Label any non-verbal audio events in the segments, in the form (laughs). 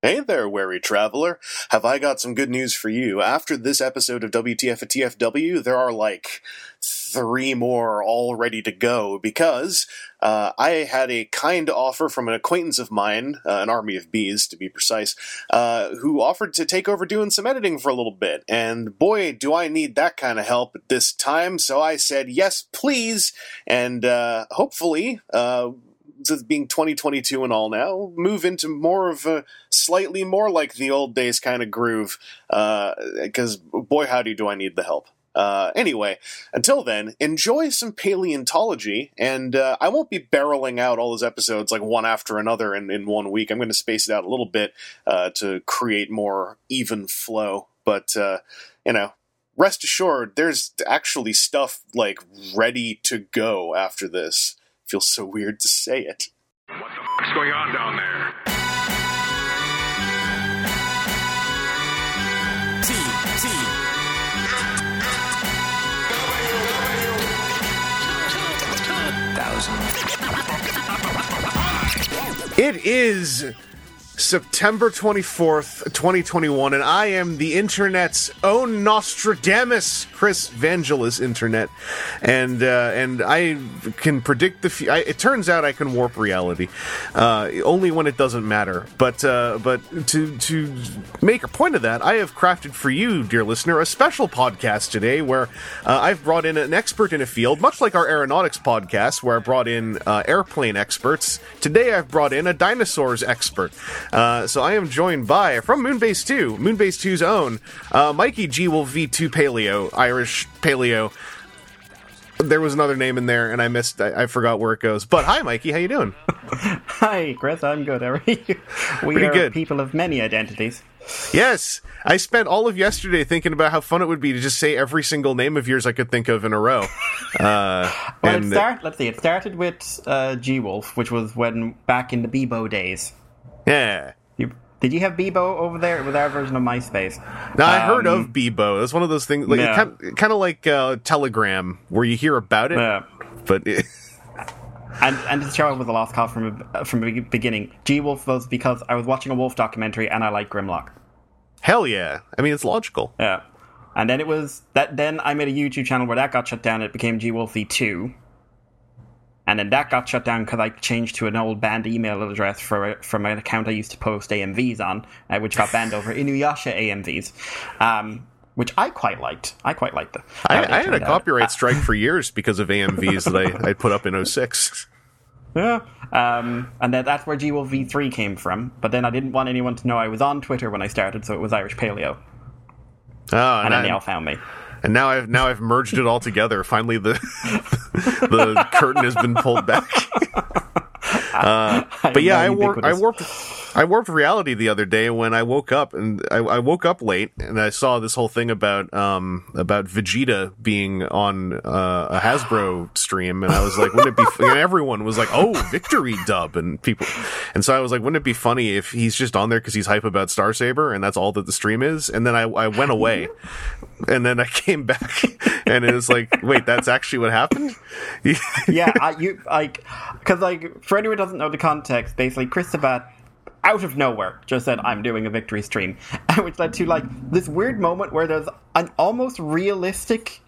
Hey there, wary traveler. Have I got some good news for you? After this episode of WTF at TFW, there are like three more all ready to go because uh, I had a kind offer from an acquaintance of mine, uh, an army of bees to be precise, uh, who offered to take over doing some editing for a little bit. And boy, do I need that kind of help at this time. So I said, yes, please. And uh, hopefully, uh, being 2022 and all now, move into more of a slightly more like the old days kind of groove. Because uh, boy, howdy, do I need the help. Uh, anyway, until then, enjoy some paleontology, and uh, I won't be barreling out all those episodes like one after another in, in one week. I'm going to space it out a little bit uh, to create more even flow. But, uh, you know, rest assured, there's actually stuff like ready to go after this feels so weird to say it. What the fuck's going on down there? T T. It is September 24th, 2021, and I am the internet's own Nostradamus, Chris Vangelis Internet, and uh, and I can predict the. F- I, it turns out I can warp reality, uh, only when it doesn't matter. But uh, but to to make a point of that, I have crafted for you, dear listener, a special podcast today where uh, I've brought in an expert in a field, much like our aeronautics podcast, where I brought in uh, airplane experts. Today, I've brought in a dinosaurs expert. Uh, so I am joined by from Moonbase Two, Moonbase 2's own Mikey G Wolf V2 Paleo, Irish Paleo. There was another name in there, and I missed. I, I forgot where it goes. But hi, Mikey. How you doing? (laughs) hi, Chris. I'm good. How are you? We Pretty are good. people of many identities. Yes, I spent all of yesterday thinking about how fun it would be to just say every single name of yours I could think of in a row. (laughs) Uh, Well, and it start, let's see. It started with uh, G Wolf, which was when back in the Bebo days. yeah. Did you have Bebo over there with our version of MySpace? Now I heard Um, of Bebo. It's one of those things, like Yeah. kind, kind of like uh, Telegram, where you hear about it, Yeah. but it, (laughs) And and to show it was a lost cause from uh, from the beginning. G Wolf was because I was watching a wolf documentary and I like Grimlock. hell yeah. I mean, it's logical. Yeah. And then it was that. Then I made a YouTube channel where that got shut down. It became G Wolf V2. And then that got shut down because I changed to an old banned email address for from an account I used to post AMVs on, uh, which got banned over (laughs) Inuyasha AMVs, um, which I quite liked. I quite liked them. I, I had a out. copyright strike for (laughs) years because of AMVs that I, I put up in 06. Yeah. Um, and then that's where G Wolf V3 came from. But then I didn't want anyone to know I was on Twitter when I started, so it was Irish Paleo. Oh, And and, then they all found me. And now I've now I've merged it all together. Finally, the (laughs) the curtain has been pulled back. (laughs) Uh, but yeah, I warped, I warped, I warped reality the other day when I woke up, and I, I woke up late, and I saw this whole thing about um about Vegeta being on uh, a Hasbro stream, and I was like, wouldn't it be? And everyone was like, oh, victory dub, and people, and so I was like, wouldn't it be funny if he's just on there because he's hype about Star Saber, and that's all that the stream is? And then I, I went away, and then I came back, (laughs) and it was like, wait, that's actually what happened. yeah, I, you like because like for anyone who doesn't know the context, basically Chris Sabat out of nowhere just said I'm doing a victory stream, (laughs) which led to like this weird moment where there's an almost realistic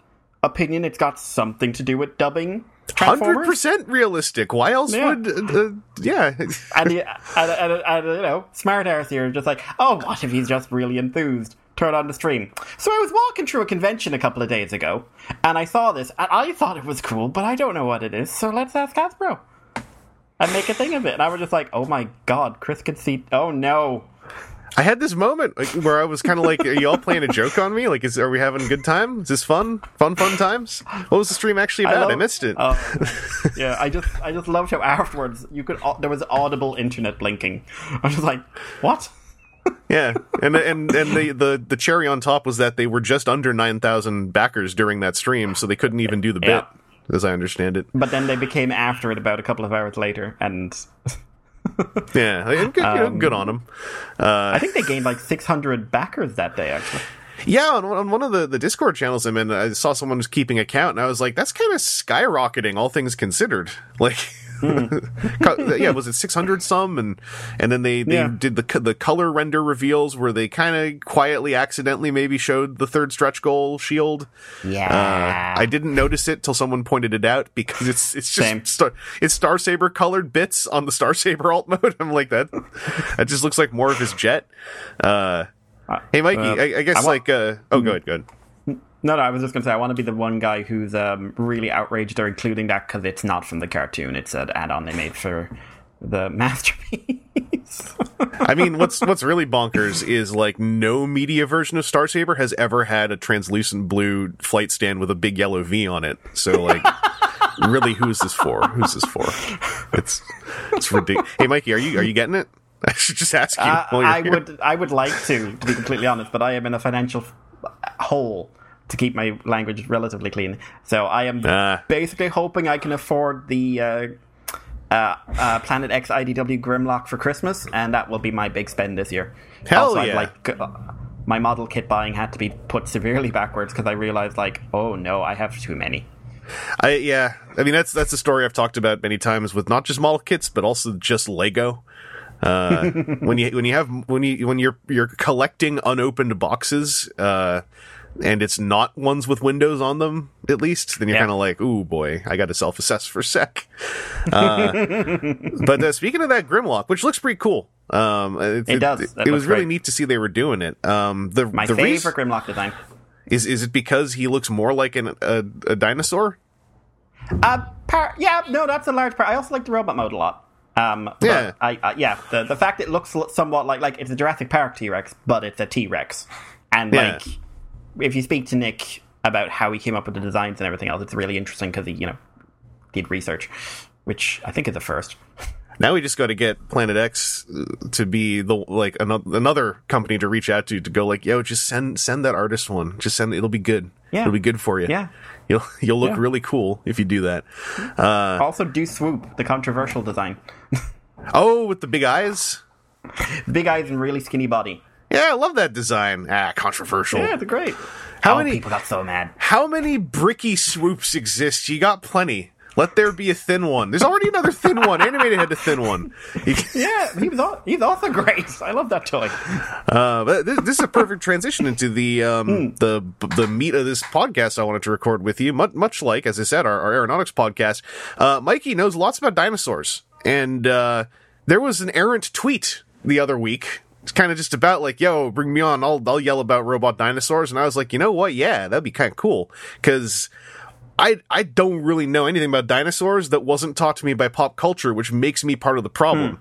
opinion it's got something to do with dubbing Hundred percent realistic. Why else Yeah. would? Uh, uh, yeah, (laughs) And, and, and, and, you know, smart arse here just like, oh, what if he's just really enthused? Turn on the stream. So I was walking through a convention a couple of days ago, and I saw this, and I thought it was cool, but I don't know what it is. So let's ask Hasbro and make a thing of it. And I was just like, oh my god, Chris could see. Oh no. I had this moment like, where I was kind of like, "Are y'all playing a joke on me? Like, is are we having a good time? Is this fun? Fun, fun times? What was the stream actually about? I, love- missed it. Oh, (laughs) yeah, I just, I just loved how afterwards you could. There was audible internet blinking. I was just like, what? (laughs) yeah, and and and the, the the cherry on top was that they were just under nine thousand backers during that stream, so they couldn't even do the Yeah. bit, as I understand it. But then they became after it about a couple of hours later, and (laughs) Yeah, good, Um, good on them. I think they gained like 600 backers that day, actually. Yeah, on, on one of the, the Discord channels I'm in, I saw someone was keeping account, and I was like, that's kind of skyrocketing, all things considered. (laughs) Like, (laughs) Co- yeah, was it 600 some? And and then they, they Yeah. did the the color render reveals where they kind of quietly, accidentally, maybe showed the third stretch goal shield. Yeah. Uh, I didn't notice it till someone pointed it out because it's it's just Same. star, it's Star Saber colored bits on the Star Saber alt mode. (laughs) I'm like that. That just looks like more of his jet. Uh, hey, Mikey, uh, I, I guess I wa- like uh, oh, good, good. No, no, I was just going to say, I want to be the one guy who's um, really outraged they're including that because it's not from the cartoon. It's an add on they made for the (laughs) masterpiece. I mean, what's what's really bonkers is like no media version of Star Saber has ever had a translucent blue flight stand with a big yellow V on it. So like, (laughs) really, who's this for? Who's this for? It's it's ridiculous. Hey, Mikey, are you are you getting it? (laughs) I should just ask you. Uh, I here. would, I would like to, to be completely honest, but I am in a financial hole to keep my language relatively clean. So I am Ah. basically hoping I can afford the uh, uh, uh, Planet X IDW Grimlock for Christmas, and that will be my big spend this year. Hell also, I'd like uh, my model kit buying had to be put severely backwards because I realized, like, oh no, I have too many. I yeah. I mean, that's that's a story I've talked about many times with not just model kits, but also just Lego. Uh, (laughs) when you when you have when you when you're you're collecting unopened boxes, uh, and it's not ones with windows on them, at least, then you're Yeah. kind of like, "Ooh, boy, I got to self assess for a sec." Uh, (laughs) but uh, speaking of that Grimlock, which looks pretty cool, um, it, It does. It, it was looks really great. neat to see they were doing it. Um, the My the favorite reason- Grimlock design. is is it because he looks more like an, a, a dinosaur? Uh, par- yeah, no, that's a large part. I also like the robot mode a lot. Um, but Yeah. I, I yeah, the the fact it looks somewhat like like it's a Jurassic Park T Rex, but it's a T Rex, and Yeah. like if you speak to Nick about how he came up with the designs and everything else, it's really interesting because he you know did research, which I think is a first. Now we just got to get Planet X uh, to be the like another, another company to reach out to to go like, yo, just send send that artist one. Just send it'll be good. Yeah. it'll be good for you. Yeah. you'll you'll look Yeah. really cool if you do that. Uh. also, do swoop the controversial design, (laughs) Oh, with the big eyes. big eyes and really skinny body. Yeah, I love that design. Ah, controversial. Yeah, it's great. How oh, many- people got so mad? How many bricky swoops exist? You got plenty. Let there be a thin one. There's already another thin one. (laughs) Animated had a thin one. Yeah, he was al- he's also great. I love that toy. Uh, but this, this is a perfect transition into the um, Hmm. the the meat of this podcast I wanted to record with you. Much, much like, as I said, our, our aeronautics podcast. Uh, Mikey knows lots about dinosaurs, and uh, there was an errant tweet the other week. It's kind of just about like, "Yo, bring me on. I'll I'll yell about robot dinosaurs." And I was like, you know what? Yeah, that'd be kind of cool because. I, I don't really know anything about dinosaurs that wasn't taught to me by pop culture, which makes me part of the problem.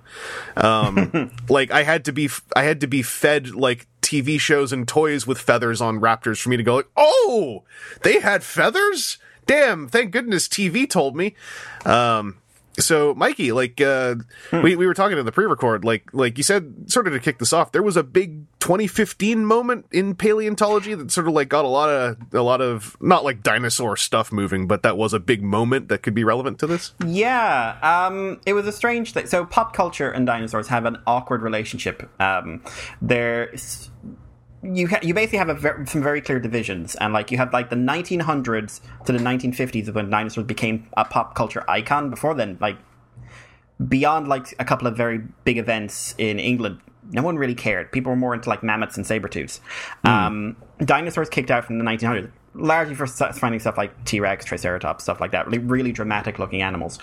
Um, (laughs) like I had to be I had to be fed like TV shows and toys with feathers on raptors for me to go like, oh, they had feathers. Damn! Thank goodness TV told me. Um, so Mikey, like uh, we we were talking in the pre-record, like like you said, sort of to kick this off, there was a big 2015 moment in paleontology that sort of like got a lot of a lot of not like dinosaur stuff moving, but that was a big moment that could be relevant to this. Yeah, um, it was a strange thing. So, pop culture and dinosaurs have an awkward relationship. Um, there's you ha- you basically have a ver- some very clear divisions, and like you have like the 1900s to the 1950s is when dinosaurs became a pop culture icon. Before then, like beyond like a couple of very big events in England, no one really cared. People were more into like mammoths and saber tooths. Um, dinosaurs kicked out from the 1900s, largely for finding stuff like T Rex, Triceratops, stuff like that, really, really dramatic looking animals.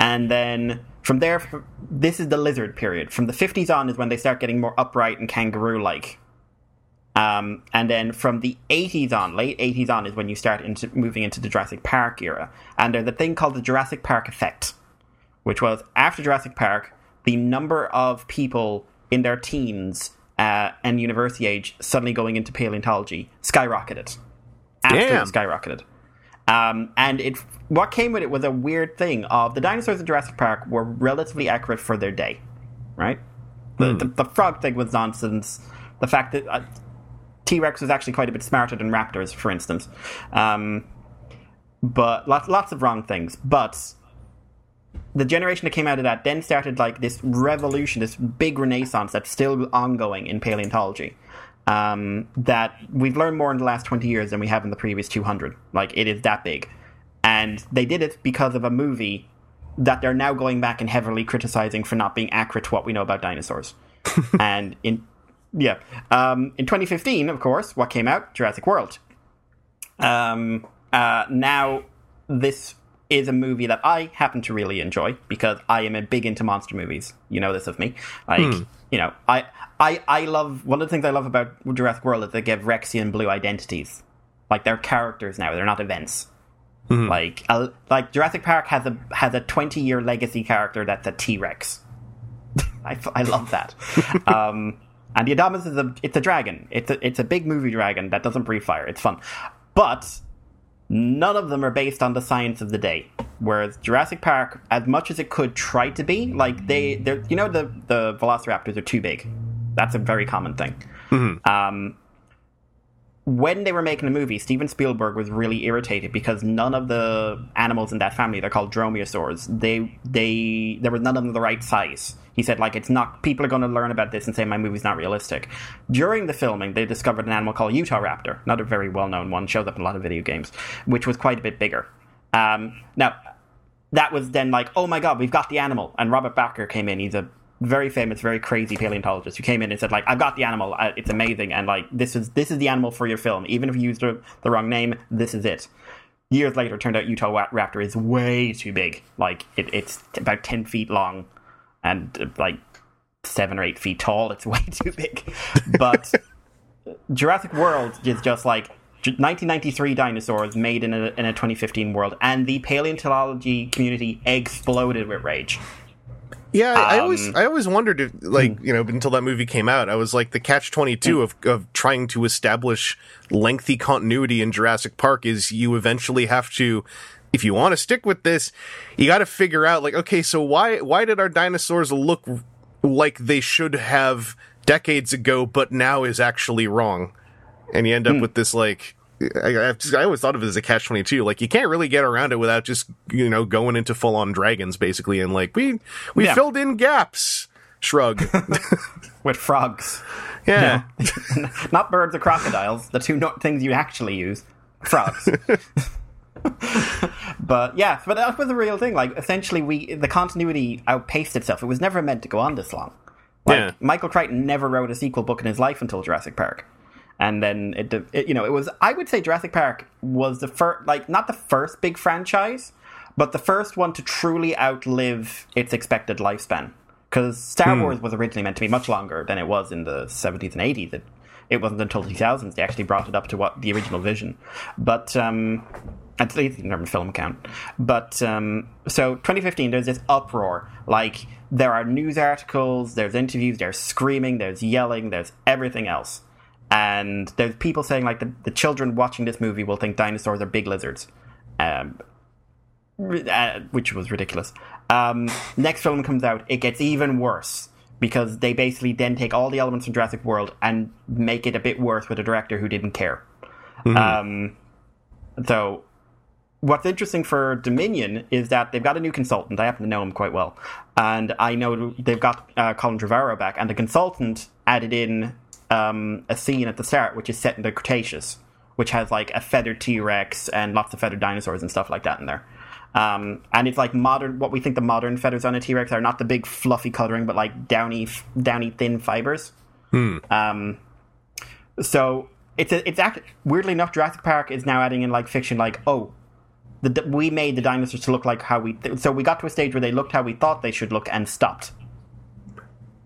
And then from there, this is the lizard period. From the 50s on is when they start getting more upright and kangaroo like. Um, and then from the 80s on, late 80s on, is when you start into moving into the Jurassic Park era. And there's a thing called the Jurassic Park effect which was after Jurassic Park, the number of people in their teens uh, and university age suddenly going into paleontology skyrocketed. Absolutely Damn. skyrocketed. Um, and it what came with it was a weird thing of the dinosaurs in Jurassic Park were relatively accurate for their day, right? The, the, the frog thing was nonsense. The fact that uh, T Rex was actually quite a bit smarter than raptors, for instance. Um, but lots lots of wrong things. But the generation that came out of that then started like this revolution, this big renaissance that's still ongoing in paleontology. Um, that we've learned more in the last 20 years than we have in the previous 200. Like, it is that big. And they did it because of a movie that they're now going back and heavily criticizing for not being accurate to what we know about dinosaurs. (laughs) and in yeah, um, in 2015, of course, what came out? Jurassic World. Um, uh, now, this is a movie that I happen to really enjoy because I am a big into monster movies. You know this of me. Like, you know, I, I, I love one of the things I love about Jurassic World is they give Rexy and Blue identities. Like they're characters now; they're not events. Like, uh, like Jurassic Park has a has a twenty year legacy character that's a T Rex. (laughs) I, I love that. (laughs) um, and the Indominus is a it's a dragon. It's a it's a big movie dragon that doesn't breathe fire. It's fun, but none of them are based on the science of the day. Whereas Jurassic Park, as much as it could try to be, like they, they're you know the the Velociraptors are too big. That's a very common thing. Um, when they were making the movie, Steven Spielberg was really irritated because none of the animals in that family, they're called dromaeosaurs, they they there was none of them the right size. He said like it's not people are going to learn about this and say my movie's not realistic. During the filming, they discovered an animal called Utahraptor, not a very well known one, shows up in a lot of video games, which was quite a bit bigger. Um, now that was then like, oh my god, we've got the animal. And Robert Bakker came in. He's a very famous, very crazy paleontologist who came in and said like, I've got the animal. It's amazing, and like this is this is the animal for your film. Even if you used the, wrong name, this is it. Years later, it turned out Utahraptor is way too big. Like it, it's about ten feet long, and like seven or eight feet tall. It's (laughs) way too big. But Jurassic World is just like 1993 dinosaurs made in a, in a 2015 world, and the paleontology community exploded with rage. Yeah, I, I always Um, I always wondered if, like hmm. you know until that movie came out, I was like the catch twenty two hmm. of of trying to establish lengthy continuity in Jurassic Park is you eventually have to. If you want to stick with this, you got to figure out like, okay, so why why did our dinosaurs look like they should have decades ago, but now is actually wrong? And you end up hmm. with this like, I, I, I always thought of it as a catch twenty two. Like you can't really get around it without just you know going into full on dragons basically, and like we we Yeah. filled in gaps. Shrug. (laughs) (laughs) With frogs. yeah. (laughs) Not birds or crocodiles, the two no- things you actually use. Frogs. but yeah, but that was a real thing. Like essentially, we the continuity outpaced itself. It was never meant to go on this long. Like Yeah. Michael Crichton never wrote a sequel book in his life until Jurassic Park, and then it, it you know, it was. I would say Jurassic Park was the first, like not the first big franchise, but the first one to truly outlive its expected lifespan. Because Star Wars was originally meant to be much longer than it was in the 70s and 80s. It, it wasn't until the 2000s they actually brought it up to what the original vision. But um, at least in terms of film count. But um, so 2015, there's this uproar. Like there are news articles, there's interviews, there's screaming, there's yelling, there's everything else. And there's people saying like the, the children watching this movie will think dinosaurs are big lizards. Um, uh, which was ridiculous. Um, next film comes out, it gets even worse because they basically then take all the elements from Jurassic World and make it a bit worse with a director who didn't care. Um, so, what's interesting for Dominion is that they've got a new consultant. I happen to know him quite well, and I know they've got uh, Colin Trevorrow back, and the consultant added in um, a scene at the start which is set in the Cretaceous, which has like a feathered T Rex and lots of feathered dinosaurs and stuff like that in there. Um, and it's like modern. What we think the modern feathers on a T Rex are not the big fluffy coloring, but like downy, downy thin fibers. Um, so it's a, it's act- weirdly enough, Jurassic Park is now adding in like fiction, like oh, the, we made the dinosaurs to look like how we. Th- so we got to a stage where they looked how we thought they should look and stopped.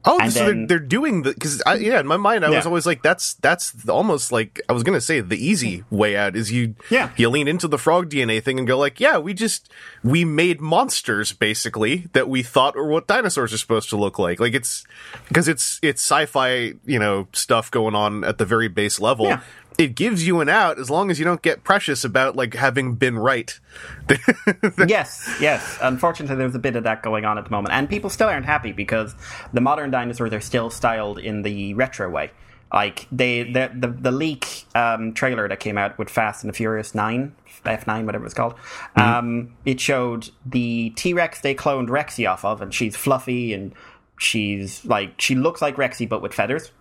Oh, And so then- they're, they're doing the because yeah, in my mind I was always like that's that's almost like I was gonna say the easy way out is you Yeah. you lean into the frog DNA thing and go like yeah we just we made monsters basically that we thought were what dinosaurs are supposed to look like like it's because it's it's sci-fi you know stuff going on at the very base level. Yeah. It gives you an out as long as you don't get precious about like having been right. (laughs) yes, yes. Unfortunately, there's a bit of that going on at the moment, and people still aren't happy because the modern dinosaurs are still styled in the retro way. Like they, the the, the leak um, trailer that came out with Fast and the Furious Nine, F nine, whatever it's called. Um, it showed the T Rex they cloned Rexy off of, and she's fluffy and she's like she looks like Rexy but with feathers.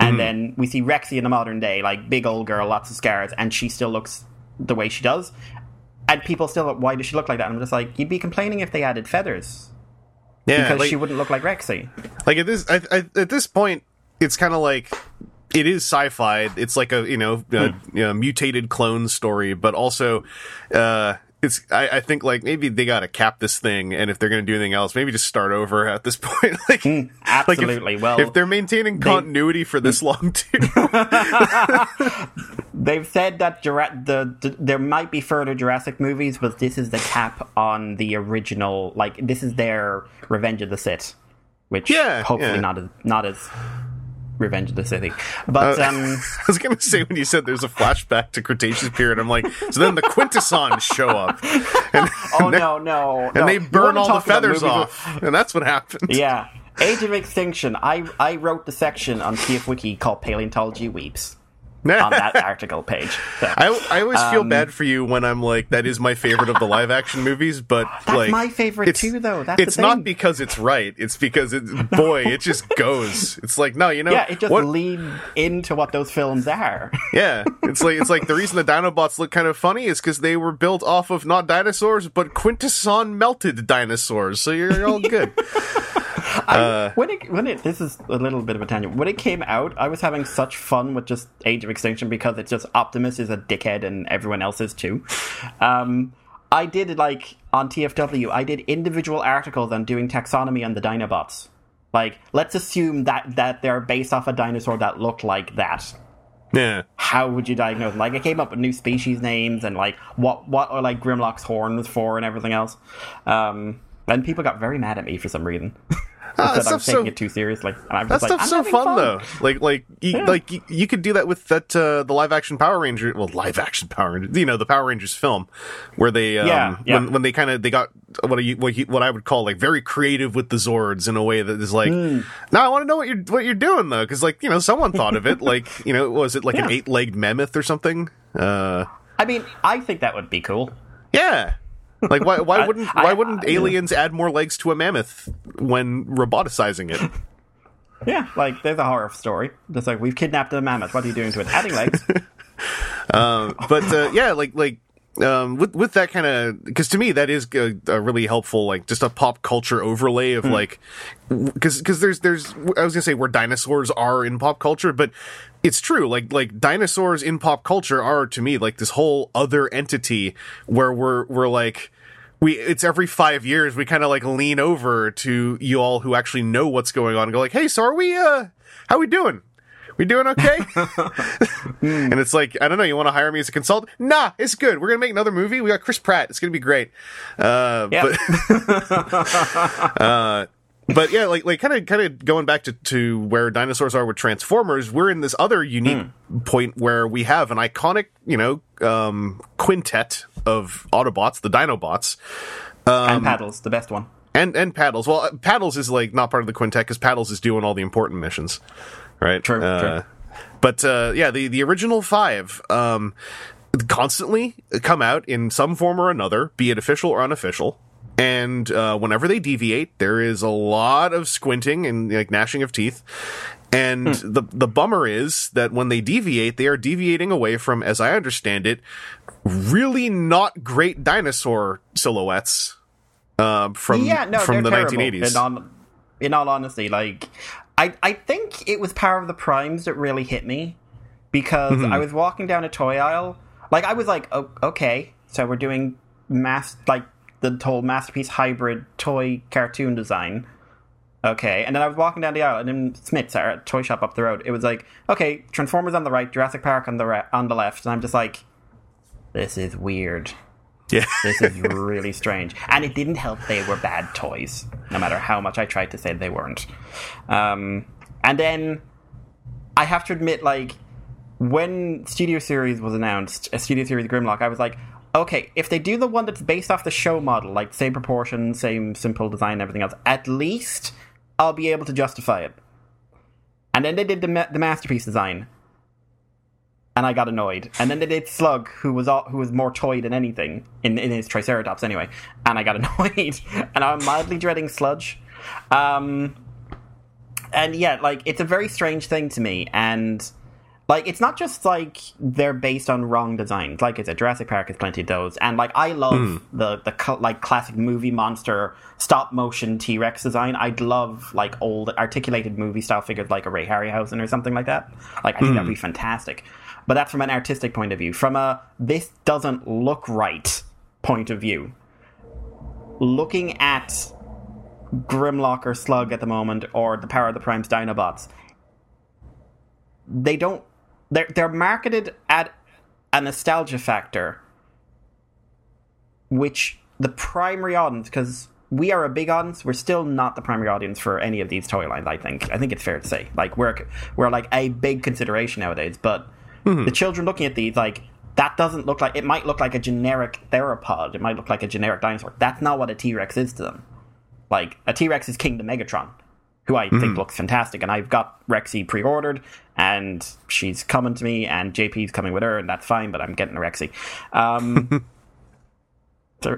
And then we see Rexy in the modern day, like big old girl, lots of scars, and she still looks the way she does and people still, why does she look like that? And I'm just like, you'd be complaining if they added feathers Yeah, because like, she wouldn't look like Rexy. like at this I, I, at this point, it's kind of like it is sci-fi. It's like a you know, a, Hmm. you know, mutated clone story, but also uh, it's I, I think like maybe they got to cap this thing, and if they're going to do anything else, maybe just start over at this (laughs) point. like, like if- Hmm. absolutely. Well, if they're maintaining continuity for this long too, (laughs) (laughs) They've said that Jura- the, the there might be further Jurassic movies, but this is the cap on the original. Like this is their Revenge of the Sith, which Yeah, hopefully yeah. not as not as Revenge of the Sith. But Uh, um, (laughs) I was gonna say when you said there's a flashback to Cretaceous period, I'm like, so then the Quintessons show up, (laughs) and, oh they, no, no, and they burn all the feathers off. off, and that's what happens. (laughs) Yeah, Age of Extinction. I I wrote the section on TF Wiki called Paleontology Weeps (laughs) on that article page. So, I, I always feel Um, bad for you when I'm like that is my favorite of the live action movies, but That's like my favorite it's- too, though. That's it's not because it's right. It's because it boy, it just (laughs) goes. It's like no, you know, yeah, it just what? leads into what those films are. (laughs) yeah, it's like it's like the reason the Dinobots look kind of funny is because they were built off of not dinosaurs but quintesson melted dinosaurs. So you're, you're all good. Uh, when it when it this is a little bit of a tangent. When it came out, I was having such fun with just Age of Extinction because it's just Optimus is a dickhead and everyone else is too. Um, I did like on TFW. I did individual articles on doing taxonomy on the Dinobots. Like, let's assume that that they're based off a dinosaur that looked like that. yeah. How would you diagnose? them? Like, I came up with new species names and like what what are like Grimlock's horns for and everything else. Um, and people got very mad at me for some reason. (laughs) Ah, that I was stuff's taking so it too seriously. And I'm that just like, stuff's I'm so having fun, though. Like like you, Yeah. like you, you could do that with that uh, the live action Power Ranger, well live action Power Rangers, you know the Power Rangers film where they um, Yeah, yeah. when when they kind of they got what you what, you, what I would call like very creative with the Zords in a way that is like Hmm. now I want to know what you're what you're doing though because like you know someone thought of it (laughs) like you know was it like an eight legged mammoth or something uh I mean, I think that would be cool. yeah. Like why why (laughs) wouldn't I- why wouldn't I- aliens add more legs to a mammoth when roboticizing it? (laughs) Yeah, like there's a horror story. Just like we've kidnapped a mammoth. What are you doing to it? Adding legs. (laughs) but uh, yeah, like like um, with with that kind of because to me that is a, a really helpful like just a pop culture overlay of like because because there's there's I was gonna say where dinosaurs are in pop culture, but it's true like like dinosaurs in pop culture are to me like this whole other entity where we're we're like. We, it's every five years we kind of like lean over to you all who actually know what's going on and go like, hey, so are we? Uh, how we doing? We doing okay? (laughs) (laughs) and it's like, I don't know, you want to hire me as a consultant? Nah, it's good. We're gonna make another movie. We got Chris Pratt. It's gonna be great. Uh, Yeah. but (laughs) uh, but yeah, like like kind of kind of going back to to where dinosaurs are with Transformers, we're in this other unique point where we have an iconic, you know, um, quintet of Autobots, the Dinobots, Um, and paddles, the best one. and and Paddles. Well, uh, Paddles is like not part of the quintet because Paddles is doing all the important missions, right? True, Uh, true. But uh, yeah, the the original five um, constantly come out in some form or another, be it official or unofficial. And uh, whenever they deviate, there is a lot of squinting and like gnashing of teeth. And the the bummer is that when they deviate, they are deviating away from, as I understand it, really not great dinosaur silhouettes uh, from Yeah, no, from the 1980s. In all, in all honesty, like I, I think it was Power of the Primes that really hit me because Mm-hmm. I was walking down a toy aisle. Like I was like, oh, okay, so we're doing mass like the whole masterpiece hybrid toy cartoon design. Okay, and then I was walking down the aisle, and in Smyths, our toy shop up the road, it was like, okay, Transformers on the right, Jurassic Park on the re- on the left, and I'm just like, this is weird. yeah. This is (laughs) really strange. And it didn't help they were bad toys, no matter how much I tried to say they weren't. Um, and then I have to admit, like, when Studio Series was announced, a Studio Series Grimlock, I was like, okay, if they do the one that's based off the show model, like same proportion, same simple design, everything else, at least I'll be able to justify it. And then they did the, the masterpiece design, and I got annoyed. And then they did Slug, who was all, who was more toy than anything in in his Triceratops anyway, and I got (laughs) annoyed. and I'm mildly dreading Sludge. Um, and yeah, like it's a very strange thing to me, and like it's not just like they're based on wrong designs. Like it's a Jurassic Park has plenty of those, and like I love hmm. the the like classic movie monster stop motion T Rex design. I'd love like old articulated movie style figures like a Ray Harryhausen or something like that. Like I think that'd be hmm. fantastic. But that's from an artistic point of view. From a this doesn't look right point of view, looking at Grimlock or Slug at the moment, or the Power of the Primes Dinobots, they don't. They're they're marketed at a nostalgia factor, which the primary audience, because we are a big audience, we're still not the primary audience for any of these toy lines. I think. I think it's fair to say, like we're we're like a big consideration nowadays. But mm-hmm. the children looking at these, like that doesn't look like it might look like a generic theropod. It might look like a generic dinosaur. That's not what a T Rex is to them. Like a T Rex is Kingdom Megatron, who I think looks fantastic, and I've got Rexy pre-ordered, and she's coming to me, and JP's coming with her, and that's fine. But I'm getting a Rexy. Um, (laughs)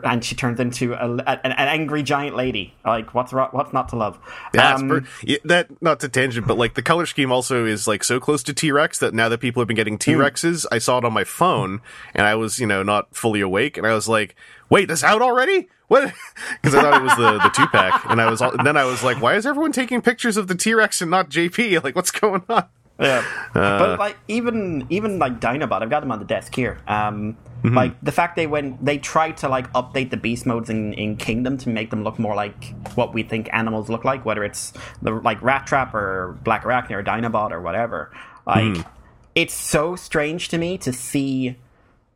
and she turns into a, an, an angry giant lady. Like what's what's not to love? That's Um, per- yeah, that not to tangent, but like the color scheme also is like so close to T Rex that now that people have been getting T Rexes, I saw it on my phone and I was you know not fully awake and I was like, wait, this out already? What? (laughs) Because I thought it was the the two pack, and I was all, and then I was like, why is everyone taking pictures of the T Rex and not JP? (laughs) Like, what's going on? Yeah, uh, but like even even like Dinobot, I've got them on the desk here. Um, mm-hmm. Like the fact they went, they tried to like update the beast modes in, in Kingdom to make them look more like what we think animals look like, whether it's the like Rat Trap or Blackarachnia or Dinobot or whatever. Like mm. it's so strange to me to see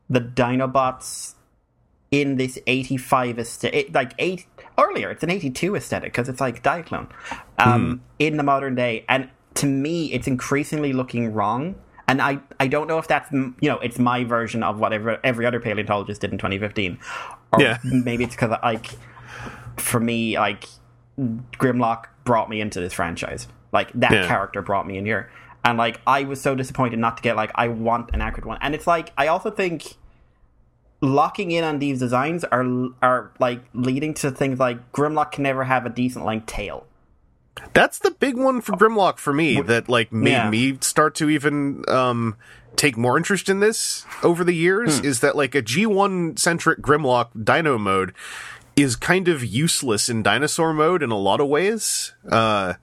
the Dinobots in this 85 aesthetic, like eight earlier, it's an 82 aesthetic because it's like Diaclone um, in the modern day. And to me, it's increasingly looking wrong. And I, I don't know if that's, mm, you know, it's my version of whatever every other paleontologist did in 2015. Or Yeah. maybe it's because, like, for me, like, Grimlock brought me into this franchise. Like, that Yeah. character brought me in here. And, like, I was so disappointed not to get, like, I want an accurate one. And it's like, I also think locking in on these designs are are like leading to things like Grimlock can never have a decent like tail. That's the big one for Grimlock for me that like made Yeah. me start to even um take more interest in this over the years is that like a G1 centric Grimlock dino mode is kind of useless in dinosaur mode in a lot of ways. Uh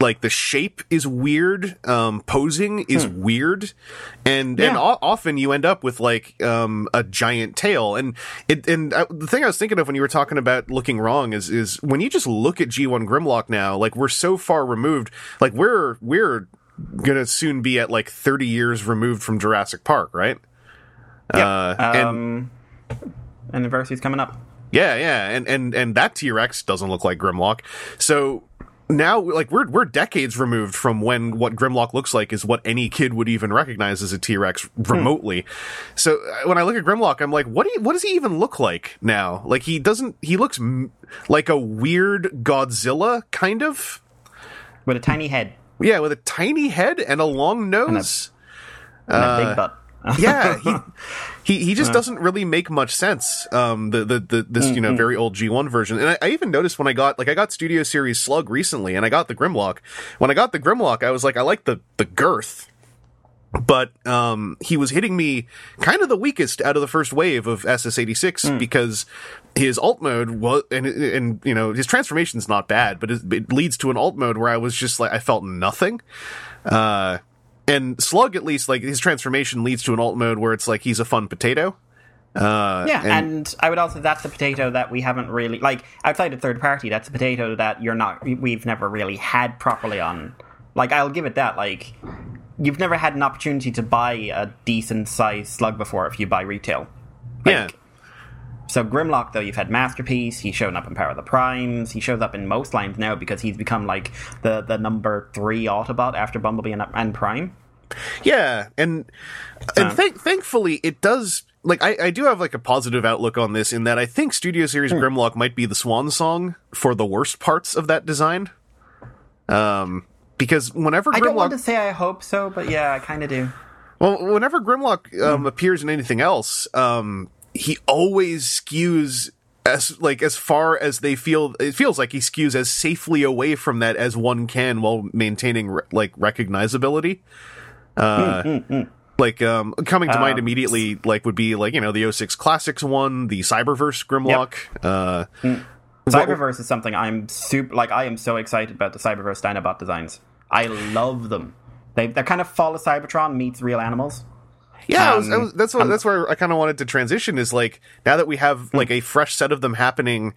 like the shape is weird, um posing is weird and and o- often you end up with like um a giant tail. And it and uh, the thing I was thinking of when you were talking about looking wrong is is when you just look at G1 Grimlock now like we're so far removed. Like we're we're gonna soon be at like 30 years removed from Jurassic Park right? Uh, and Um, anniversary's coming up. Yeah, yeah, and and and that T Rex doesn't look like Grimlock. So now, like we're we're decades removed from when what Grimlock looks like is what any kid would even recognize as a T Rex remotely. So uh, when I look at Grimlock, I'm like, what do you, what does he even look like now? Like he doesn't. He looks m- like a weird Godzilla kind of. with a tiny head Yeah, with a tiny head and a long nose. and a big butt. Yeah, he (laughs) he, he just doesn't really make much sense. Um, the the, the this you know very old G one version, and I, I even noticed when I got like I got Studio Series Slug recently, and I got the Grimlock. When I got the Grimlock, I was like, I like the the girth, but um, he was hitting me kind of the weakest out of the first wave of SS eighty six because his alt mode was and and you know his transformation's not bad, but it, it leads to an alt mode where I was just like I felt nothing. Uh, and Slug, at least, like his transformation leads to an alt mode where it's like he's a fun potato. Uh, Yeah, and, I would also that's a potato that we haven't really like outside of third party. That's a potato that you're not we've never really had properly on. Like I'll give it that. Like you've never had an opportunity to buy a decent sized slug before if you buy retail. Like, yeah, So Grimlock, though, you've had Masterpiece. He's shown up in Power of the Primes. He shows up in most lines now because he's become like the the number three Autobot after Bumblebee and, and Prime. yeah, and and thank thankfully it does. Like I, I do have like a positive outlook on this in that I think Studio Series Grimlock might be the swan song for the worst parts of that design. Um, because whenever I don't want to say I hope so, but yeah, I kind of do. Well, whenever Grimlock um, appears in anything else, um, he always skews as like as far as they feel. It feels like he skews as safely away from that as one can while maintaining re- like recognizability. Uh, Like um, coming to mind immediately, like would be like you know the 06 Classics one, the Cyberverse Grimlock. Uh, Cyberverse is something I'm super like. I am so excited about the Cyberverse Dinobot designs. I love them. They they're kind of Fall of Cybertron meets real animals. Yeah, I was, I Um, was, that's what, that's where I kind of wanted to transition. Is like now that we Hmm. have like a fresh set of them happening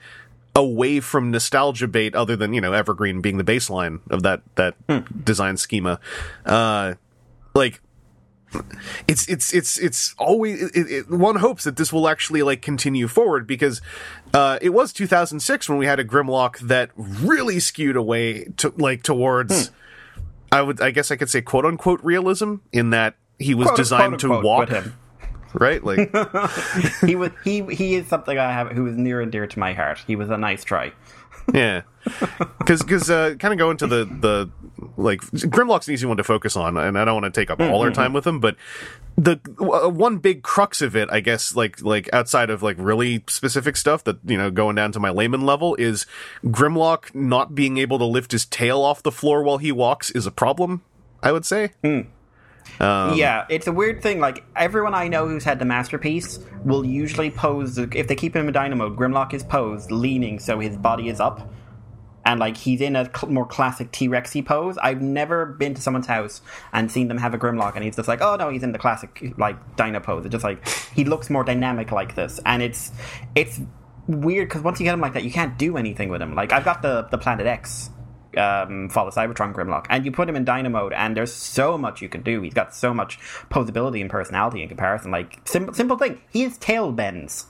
away from nostalgia bait, other than you know Evergreen being the baseline of that that Hmm. design schema. Uh, like it's it's it's it's always it, it, one hopes that this will actually like continue forward because uh, it was 2006 when we had a Grimlock that really skewed away to like towards. Hmm. I would, I guess, I could say "quote unquote" realism in that he was Quote- designed quote, to unquote, walk, him. (laughs) right? Like, (laughs) He was he he is something I have who is near and dear to my heart. He was a nice try. (laughs) yeah, because because uh, kind of go into the the like Grimlock's an easy one to focus on, and I don't want to take up all our time with him but the uh, one big crux of it, I guess, like like outside of like really specific stuff that you know going down to my layman level is Grimlock not being able to lift his tail off the floor while he walks is a problem. I would say. Um, yeah, it's a weird thing. Like everyone I know who's had the masterpiece will usually pose if they keep him in dino mode. Grimlock is posed leaning so his body is up, and like he's in a cl- more classic T Rexy pose. I've never been to someone's house and seen them have a Grimlock, and he's just like, oh no, he's in the classic like dino pose. It's just like he looks more dynamic like this, and it's it's weird because once you get him like that, you can't do anything with him. Like I've got the the Planet X um, Fall of Cybertron Grimlock, and you put him in Dino mode, and there's so much you can do. He's got so much posability and personality in comparison. Like simple, simple thing, his tail bends.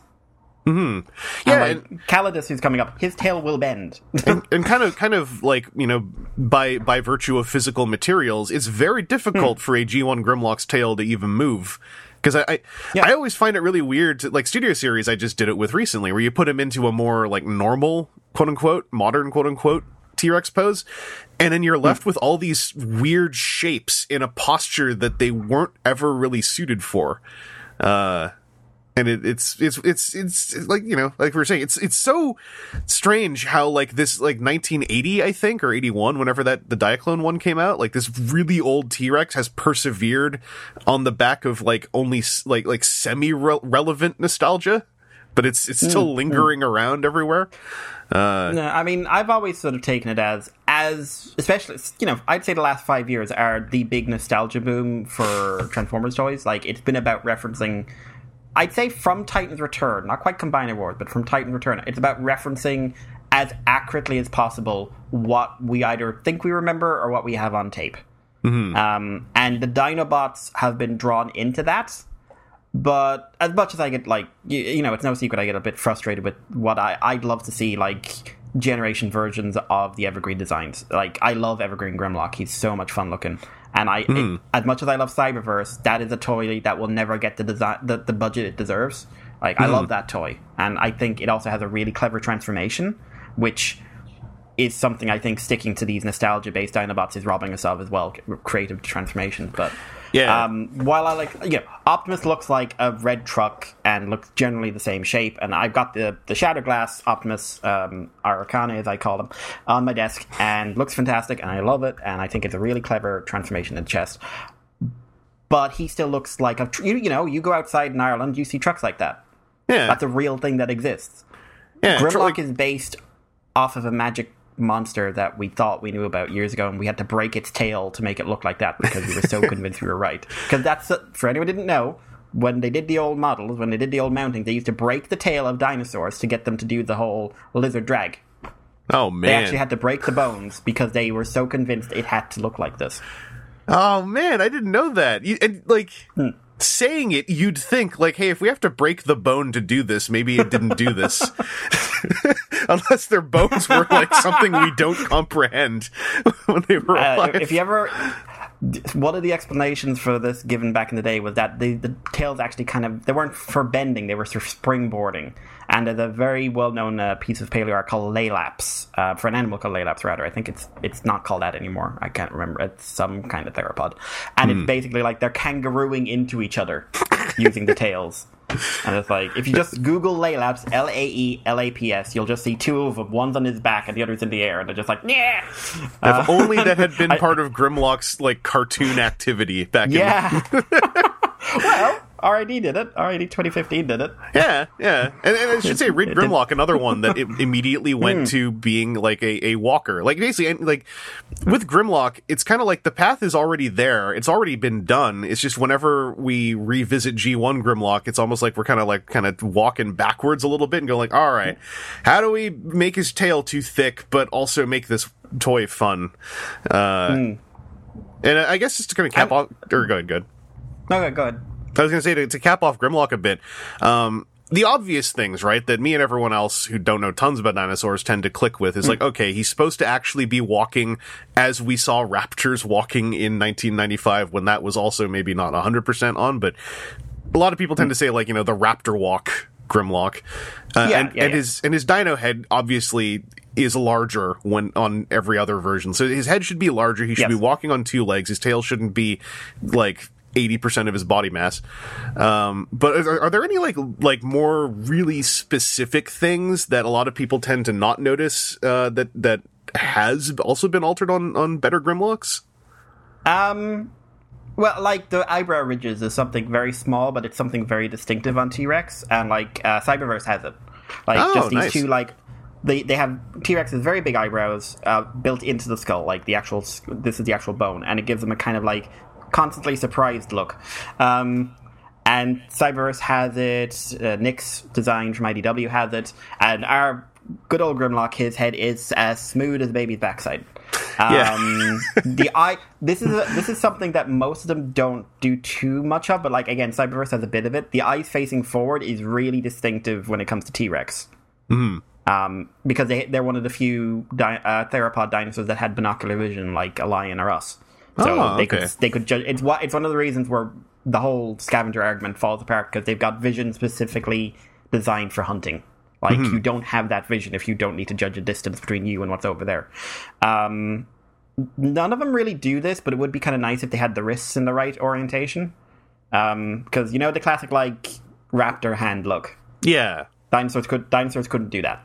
Yeah, and like Calidus, who's coming up, his tail will bend. (laughs) and, and kind of kind of like you know by by virtue of physical materials it's very difficult for a g1 grimlock's tail to even move because I I, Yeah. I always find it really weird to like studio series i just did it with recently where you put him into a more like normal quote unquote modern quote unquote t-rex pose and then you're left with all these weird shapes in a posture that they weren't ever really suited for. Uh and it, it's, it's it's it's it's like you know like we were saying it's it's so strange how like this like 1980 I think or 81 whenever that the Diaclone one came out like this really old T-Rex has persevered on the back of like only like like semi relevant nostalgia but it's it's still mm, mm. lingering around everywhere uh, No, I mean, I've always sort of taken it as, as especially, you know, I'd say the last five years are the big nostalgia boom for Transformers toys. Like, it's been about referencing, I'd say from Titan's Return, not quite Combiner Wars, but from Titan's Return, it's about referencing as accurately as possible what we either think we remember or what we have on tape. Mm-hmm. Um, and the Dinobots have been drawn into that but as much as I get like you, you know, it's no secret I get a bit frustrated with what I I'd love to see like generation versions of the Evergreen designs. Like I love Evergreen Grimlock; he's so much fun looking. And I, it- hmm. as much as I love Cyberverse, that is a toy that will never get the design, the, the budget it deserves. Like I love hmm. that toy, and I think it also has a really clever transformation, which is something I think sticking to these nostalgia-based Dinobots is robbing us of as well, creative transformations. But Yeah. um, while I like, you know, Optimus looks like a red truck and looks generally the same shape, and I've got the the Shatterglass Optimus um, Arcana, as I call them, on my desk, and looks fantastic, and I love it, and I think it's a really clever transformation in the chest. But he still looks like a, tr- you, you know, you go outside in Ireland, you see trucks like that. yeah That's a real thing that exists. yeah Grimlock like- is based off of a magic monster that we thought we knew about years ago, and we had to break its tail to make it look like that because we were so (laughs) convinced we were right. Because that's for anyone who didn't know. When they did the old models, when they did the old mounting, they used to break the tail of dinosaurs to get them to do the whole lizard drag. oh man! They actually had to break the bones because they were so convinced it had to look like this. Oh man, I didn't know that. You, and like Hmm. Saying it, you'd think like, hey, if we have to break the bone to do this, maybe it didn't do this. (laughs) Unless their bones were like something we don't comprehend (laughs) when they were Uh, alive. if you ever, one of the explanations for this given back in the day was that the, the tails actually kind of they weren't for bending; they were for springboarding. And there's a very well-known uh, piece of paleo art called Laelaps uh, for an animal called Laelaps. Rather, I think it's it's not called that anymore. I can't remember. It's some kind of theropod, and it's basically like they're kangarooing into each other using the tails. And it's like if you just Google Laelaps, L A E L A P S, you'll just see two of them. One's on his back and the other's in the air, and they're just like, yeah, If uh, only that had (laughs) been part of Grimlock's like cartoon activity back in. yeah. (laughs) well, RID did it. RID 2015 did it. Yeah, yeah. And, and I should say Reed Grimlock, another one that (laughs) it immediately went to being like a, a walker. Like basically like with Grimlock, it's kind of like the path is already there. It's already been done. It's just whenever we revisit G1 Grimlock, it's almost like we're kind of like kind of walking backwards a little bit and go like, all right, how do we make his tail too thick but also make this toy fun? Uh And I guess just to kind of cap off, or go ahead, good, good. Okay, good. I was going to say to, to cap off Grimlock a bit. Um, the obvious things, right, that me and everyone else who don't know tons about dinosaurs tend to click with is like, okay, he's supposed to actually be walking as we saw raptors walking in 1995 when that was also maybe not 100% on, but a lot of people tend to say like, you know, the raptor walk Grimlock. Uh, Yeah, and, yeah, and yeah. his and his dino head obviously is larger when on every other version. So his head should be larger. He should Yes. be walking on two legs. His tail shouldn't be like eighty percent of his body mass. Um, but are, are there any like like more really specific things that a lot of people tend to not notice uh, that that has also been altered on on better Grimlocks? Um, well, like the eyebrow ridges is something very small, but it's something very distinctive on T Rex, and like uh, Cyberverse has it. Like Oh, just these nice. two, like they they have T Rex's very big eyebrows uh, built into the skull, like the actual. This is the actual bone, and it gives them a kind of like constantly surprised look. Um, and Cyberverse has it. Uh, Nick's design from IDW has it, and our good old Grimlock, his head is as smooth as a baby's backside. (laughs) Yeah. Um, the eye. This is a, this is something that most of them don't do too much of, but like again, Cyberverse has a bit of it. The eyes facing forward is really distinctive when it comes to T Rex. Um, because they they're one of the few di- uh, theropod dinosaurs that had binocular vision, like a lion or us. So Oh, they okay. could they could judge. It's what it's one of the reasons where the whole scavenger argument falls apart because they've got vision specifically designed for hunting. Like Mm-hmm. you don't have that vision if you don't need to judge a distance between you and what's over there. Um, none of them really do this, but it would be kind of nice if they had the wrists in the right orientation. Because you know the classic like raptor hand look. Yeah. Dinosaurs could dinosaurs couldn't do that.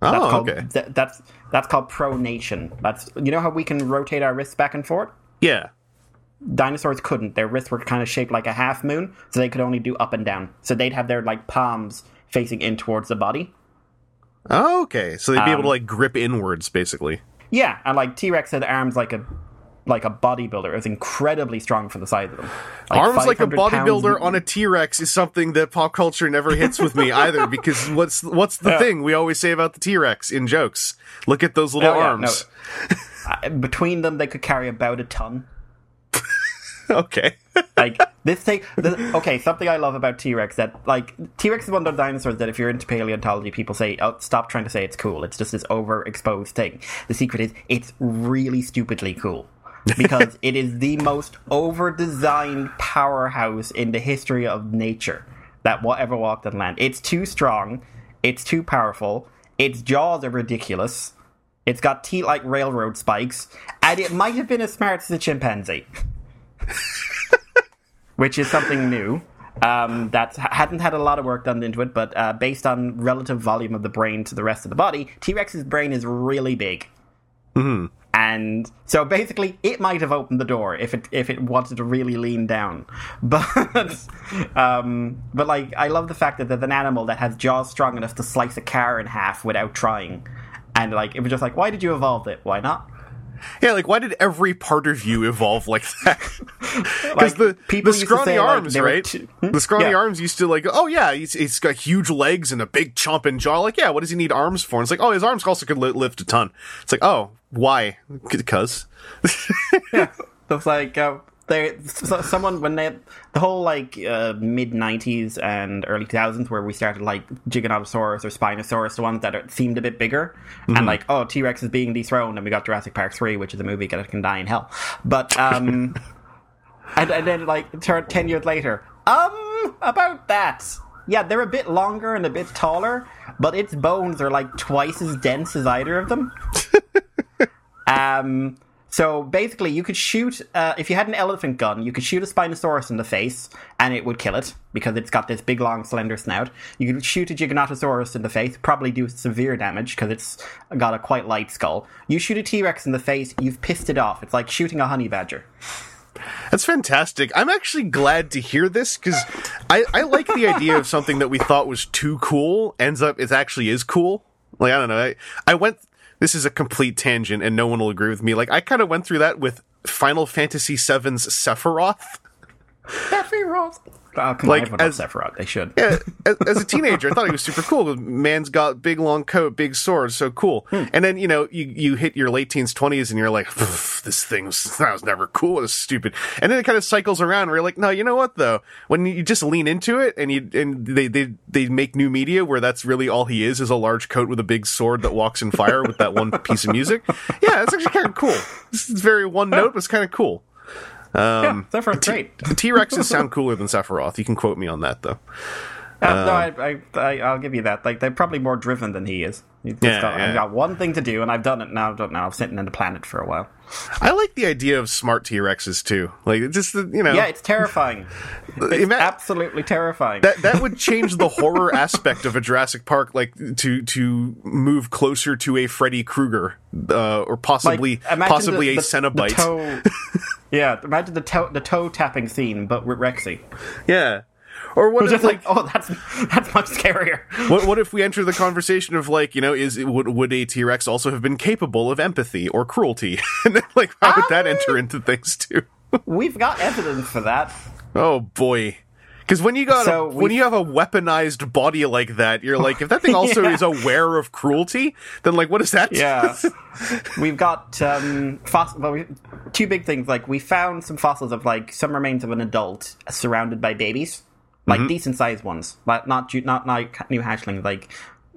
That's Oh, called, okay. th- that's that's called pronation. That's you know how we can rotate our wrists back and forth. Yeah. Dinosaurs couldn't. Their wrists were kind of shaped like a half moon, so they could only do up and down. So they'd have their like palms facing in towards the body. Oh, okay. So they'd be Um, able to like grip inwards, basically. Yeah, and like T Rex had arms like a like a bodybuilder. It was incredibly strong for the size of them. Arms like a 500 pounds- bodybuilder on a T Rex is something that pop culture never hits with me either. (laughs) Because what's what's the Yeah. thing we always say about the T Rex in jokes? Look at those little Oh, yeah, arms. (laughs) Between them, they could carry about a ton. (laughs) okay. (laughs) like this thing the, okay something i love about t-rex that like t-rex is one of those dinosaurs that if you're into paleontology people say oh stop trying to say it's cool. It's just this overexposed thing. The secret is it's really stupidly cool (laughs) because it is the most over-designed powerhouse in the history of nature that will ever walked on land. It's too strong. It's too powerful. Its jaws are ridiculous it's got teeth like railroad spikes and it might have been as smart as a chimpanzee (laughs) which is something new. Um, that hadn't had a lot of work done into it, but uh, based on relative volume of the brain to the rest of the body, T Rex's brain is really big. Mm-hmm. And so basically, it might have opened the door if it if it wanted to really lean down. (laughs) But um, but like, I love the fact that there's an animal that has jaws strong enough to slice a car in half without trying. And like, it was just like, why did you evolve it? Why not? Yeah, like why did every part of you evolve like that? (laughs) Because Like, the people the scrawny say, arms, were right? too- the scrawny Yeah. arms used to like, oh yeah, he's, he's got huge legs and a big chomping jaw. Like, yeah, what does he need arms for? And it's like, oh, his arms also could li- lift a ton. It's like, oh, why? Because So (laughs) it's like uh, they so, someone when they the whole like uh, mid '90s and early 2000s where we started like Giganotosaurus or Spinosaurus, the ones that are, seemed a bit bigger, and like oh T Rex is being dethroned, and we got Jurassic Park three, which is a movie that can die in hell. But um, (laughs) and, and then like turn ten years later, um, about that. Yeah, they're a bit longer and a bit taller, but its bones are like twice as dense as either of them. (laughs) Um, So basically, you could shoot uh, if you had an elephant gun. You could shoot a Spinosaurus in the face, and it would kill it because it's got this big, long, slender snout. You could shoot a Giganotosaurus in the face, probably do severe damage because it's got a quite light skull. You shoot a T Rex in the face, you've pissed it off. It's like shooting a honey badger. That's fantastic. I'm actually glad to hear this because I, I like the idea of something that we thought was too cool ends up it actually is cool. Like I don't know. I, I went. This is a complete tangent, and no one will agree with me. Like I kind of went through that with Final Fantasy VII's Sephiroth. Sephiroth. Oh, come Like, on, as- loves Sephiroth. They should. Yeah, (laughs) as, as a teenager, I thought he was super cool. Man's got big long coat, big sword, so cool. Hmm. And then you know you you hit your late teens, twenties, and you're like, this thing was (laughs) that was never cool. It was stupid. And then it kind of cycles around where you're like, no, you know what though? When you just lean into it and you and they they they make new media where that's really all he is is a large coat with a big sword that walks in fire with that one piece of music. (laughs) Yeah, it's actually kind of cool. It's very one note, but it's kind of cool. Yeah, Sephiroth's great. (laughs) T Rexes sound cooler than Sephiroth. You can quote me on that though. Uh, no, I, I, I, I'll give you that. Like they're probably more driven than he is. He's Yeah, got, yeah. I've got one thing to do, and I've done it now. I don't now. I'm sitting in the planet for a while. I like the idea of smart T Rexes too. Like just the- you know, Yeah, it's terrifying. (laughs) It's Ima- absolutely terrifying. that that would change the horror aspect of a Jurassic Park, like to to move closer to a Freddy Krueger, uh, or possibly Like, possibly the- a the- Cenobite. The toe, (laughs) yeah, imagine the toe the toe tapping scene, but with Rexy. yeah. Or what if just like, like, oh, that's that's much scarier. what what if we enter the conversation of like you know is would would a T Rex also have been capable of empathy or cruelty (laughs) and then like how would that Ah. enter into things too? We've got evidence for that. Oh boy. Because when you got So a, we- when you have a weaponized body like that, you're like, if that thing (laughs) also Yeah. is aware of cruelty, then like, what does that? Yeah, (laughs) we've got um, foss- well, we, two big things. Like we found some fossils of like some remains of an adult surrounded by babies, like decent sized ones, like not not like new hatchlings, like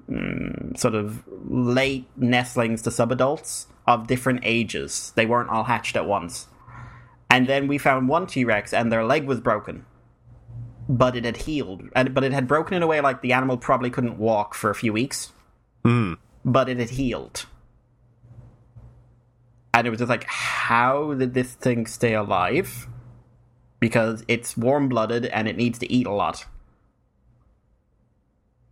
mm, sort of late nestlings to subadults of different ages. They weren't all hatched at once. And then we found one T Rex, and their leg was broken, but it had healed, and but it had broken in a way like the animal probably couldn't walk for a few weeks hmm. but it had healed. And it was just like, how did this thing stay alive? Because it's warm blooded and it needs to eat a lot.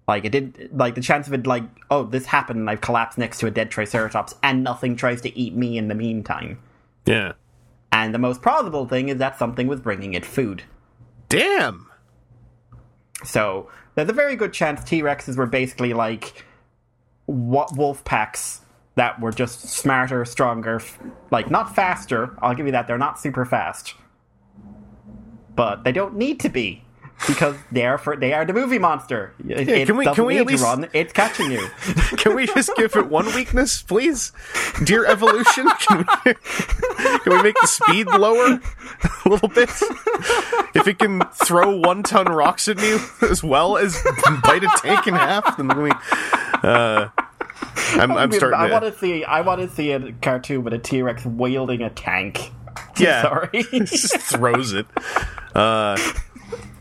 Like it did like the chance of it like, oh, this happened and I've collapsed next to a dead Triceratops and nothing tries to eat me in the meantime. Yeah. And the most plausible thing is that something was bringing it food. Damn. So there's a very good chance T Rexes were basically like wa- wolf packs that were just smarter, stronger, like not faster. I'll give you that. They're not super fast, but they don't need to be because they are for they are the movie monster. It, it can we- can we at least- run. It's catching you. (laughs) Can we just give it one weakness, please? Dear evolution, can we, can we make the speed lower a little bit? If it can throw one ton rocks at me as well as bite a tank in half, then we. Uh, I'm, I'm starting I to. want to see. I want to see a cartoon with a T Rex wielding a tank. (laughs) Yeah. Sorry. (laughs) just throws it. Uh,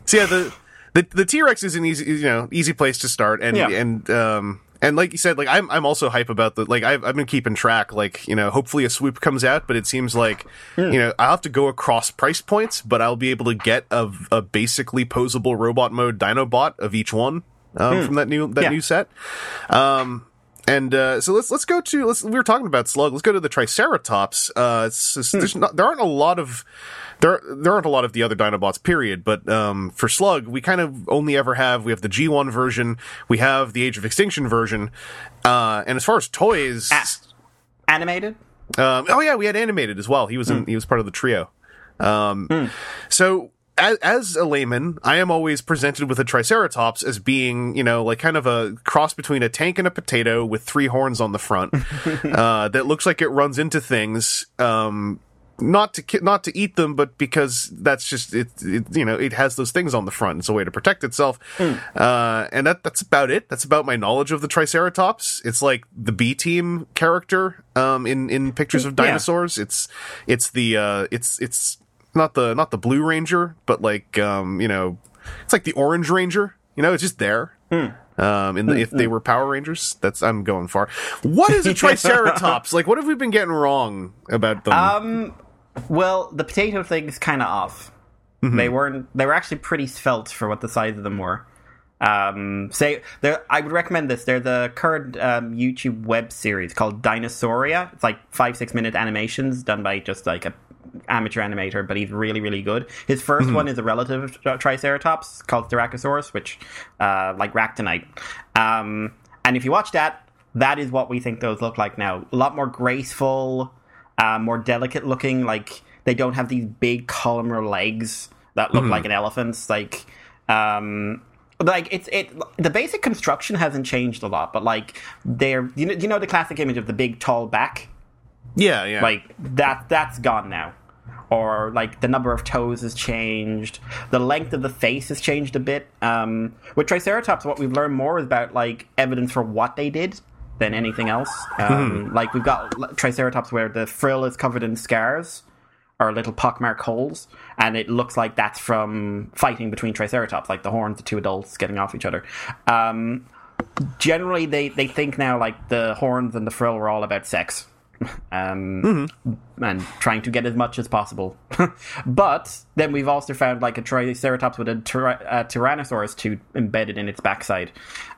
so yeah, the the the T Rex is an easy you know easy place to start, and Yeah. and um and like you said, like I'm I'm also hype about the like I've I've been keeping track. Like you know, hopefully a swoop comes out, but it seems like Hmm. you know I'll have to go across price points, but I'll be able to get a a basically posable robot mode Dinobot of each one um, from that new that. Yeah. new set. Um, and uh, so let's let's go to let's we were talking about slug. Let's go to the Triceratops. Uh, there's not, there aren't a lot of there there aren't a lot of the other Dinobots. Period. But um, for slug, we kind of only ever have we have the G1 version, we have the Age of Extinction version, uh, and as far as toys, Ah. Animated. um, oh yeah, we had animated as well. He was in, he was part of the trio. Um, So as, as a layman, I am always presented with a Triceratops as being, you know, like kind of a cross between a tank and a potato with three horns on the front (laughs) uh, that looks like it runs into things. Um, not to ki- not to eat them, but because that's just it, it. You know, it has those things on the front. It's a way to protect itself, uh, and that that's about it. That's about my knowledge of the Triceratops. It's like the B team character um, in in pictures of Yeah. dinosaurs. It's it's the uh, it's it's not the not the Blue Ranger, but like um, you know, it's like the Orange Ranger. You know, it's just there. Um, in the, if they were Power Rangers, that's I'm going far. What is a (laughs) Triceratops? like, what have we been getting wrong about them? Um, well, the potato thing's kind of off. They weren't. They were actually pretty svelte for what the size of them were. Um, say, there. I would recommend this. They're the current um, YouTube web series called Dinosauria. It's like five six minute animations done by just like a amateur animator, but he's really really good. His 1st one is a relative of Triceratops called Styracosaurus, which uh, like Ractonite. Um, and if you watch that, that is what we think those look like now. A lot more graceful, uh, more delicate looking. Like they don't have these big columnar legs that look like an elephant's. Like, um, like it's it. The basic construction hasn't changed a lot, but like they're you know you know the classic image of the big tall back. yeah, yeah. Like that that's gone now. Or like the number of toes has changed. The length of the face has changed a bit. Um, with Triceratops, what we've learned more is about like evidence for what they did than anything else. Um, Like we've got Triceratops where the frill is covered in scars or little pockmark holes, and it looks like that's from fighting between Triceratops, like the horns the two adults getting off each other. Um, generally, they, they think now like the horns and the frill were all about sex. Um, and trying to get as much as possible. (laughs) but then we've also found like a Triceratops with a, tyra- a Tyrannosaurus tooth embedded in its backside.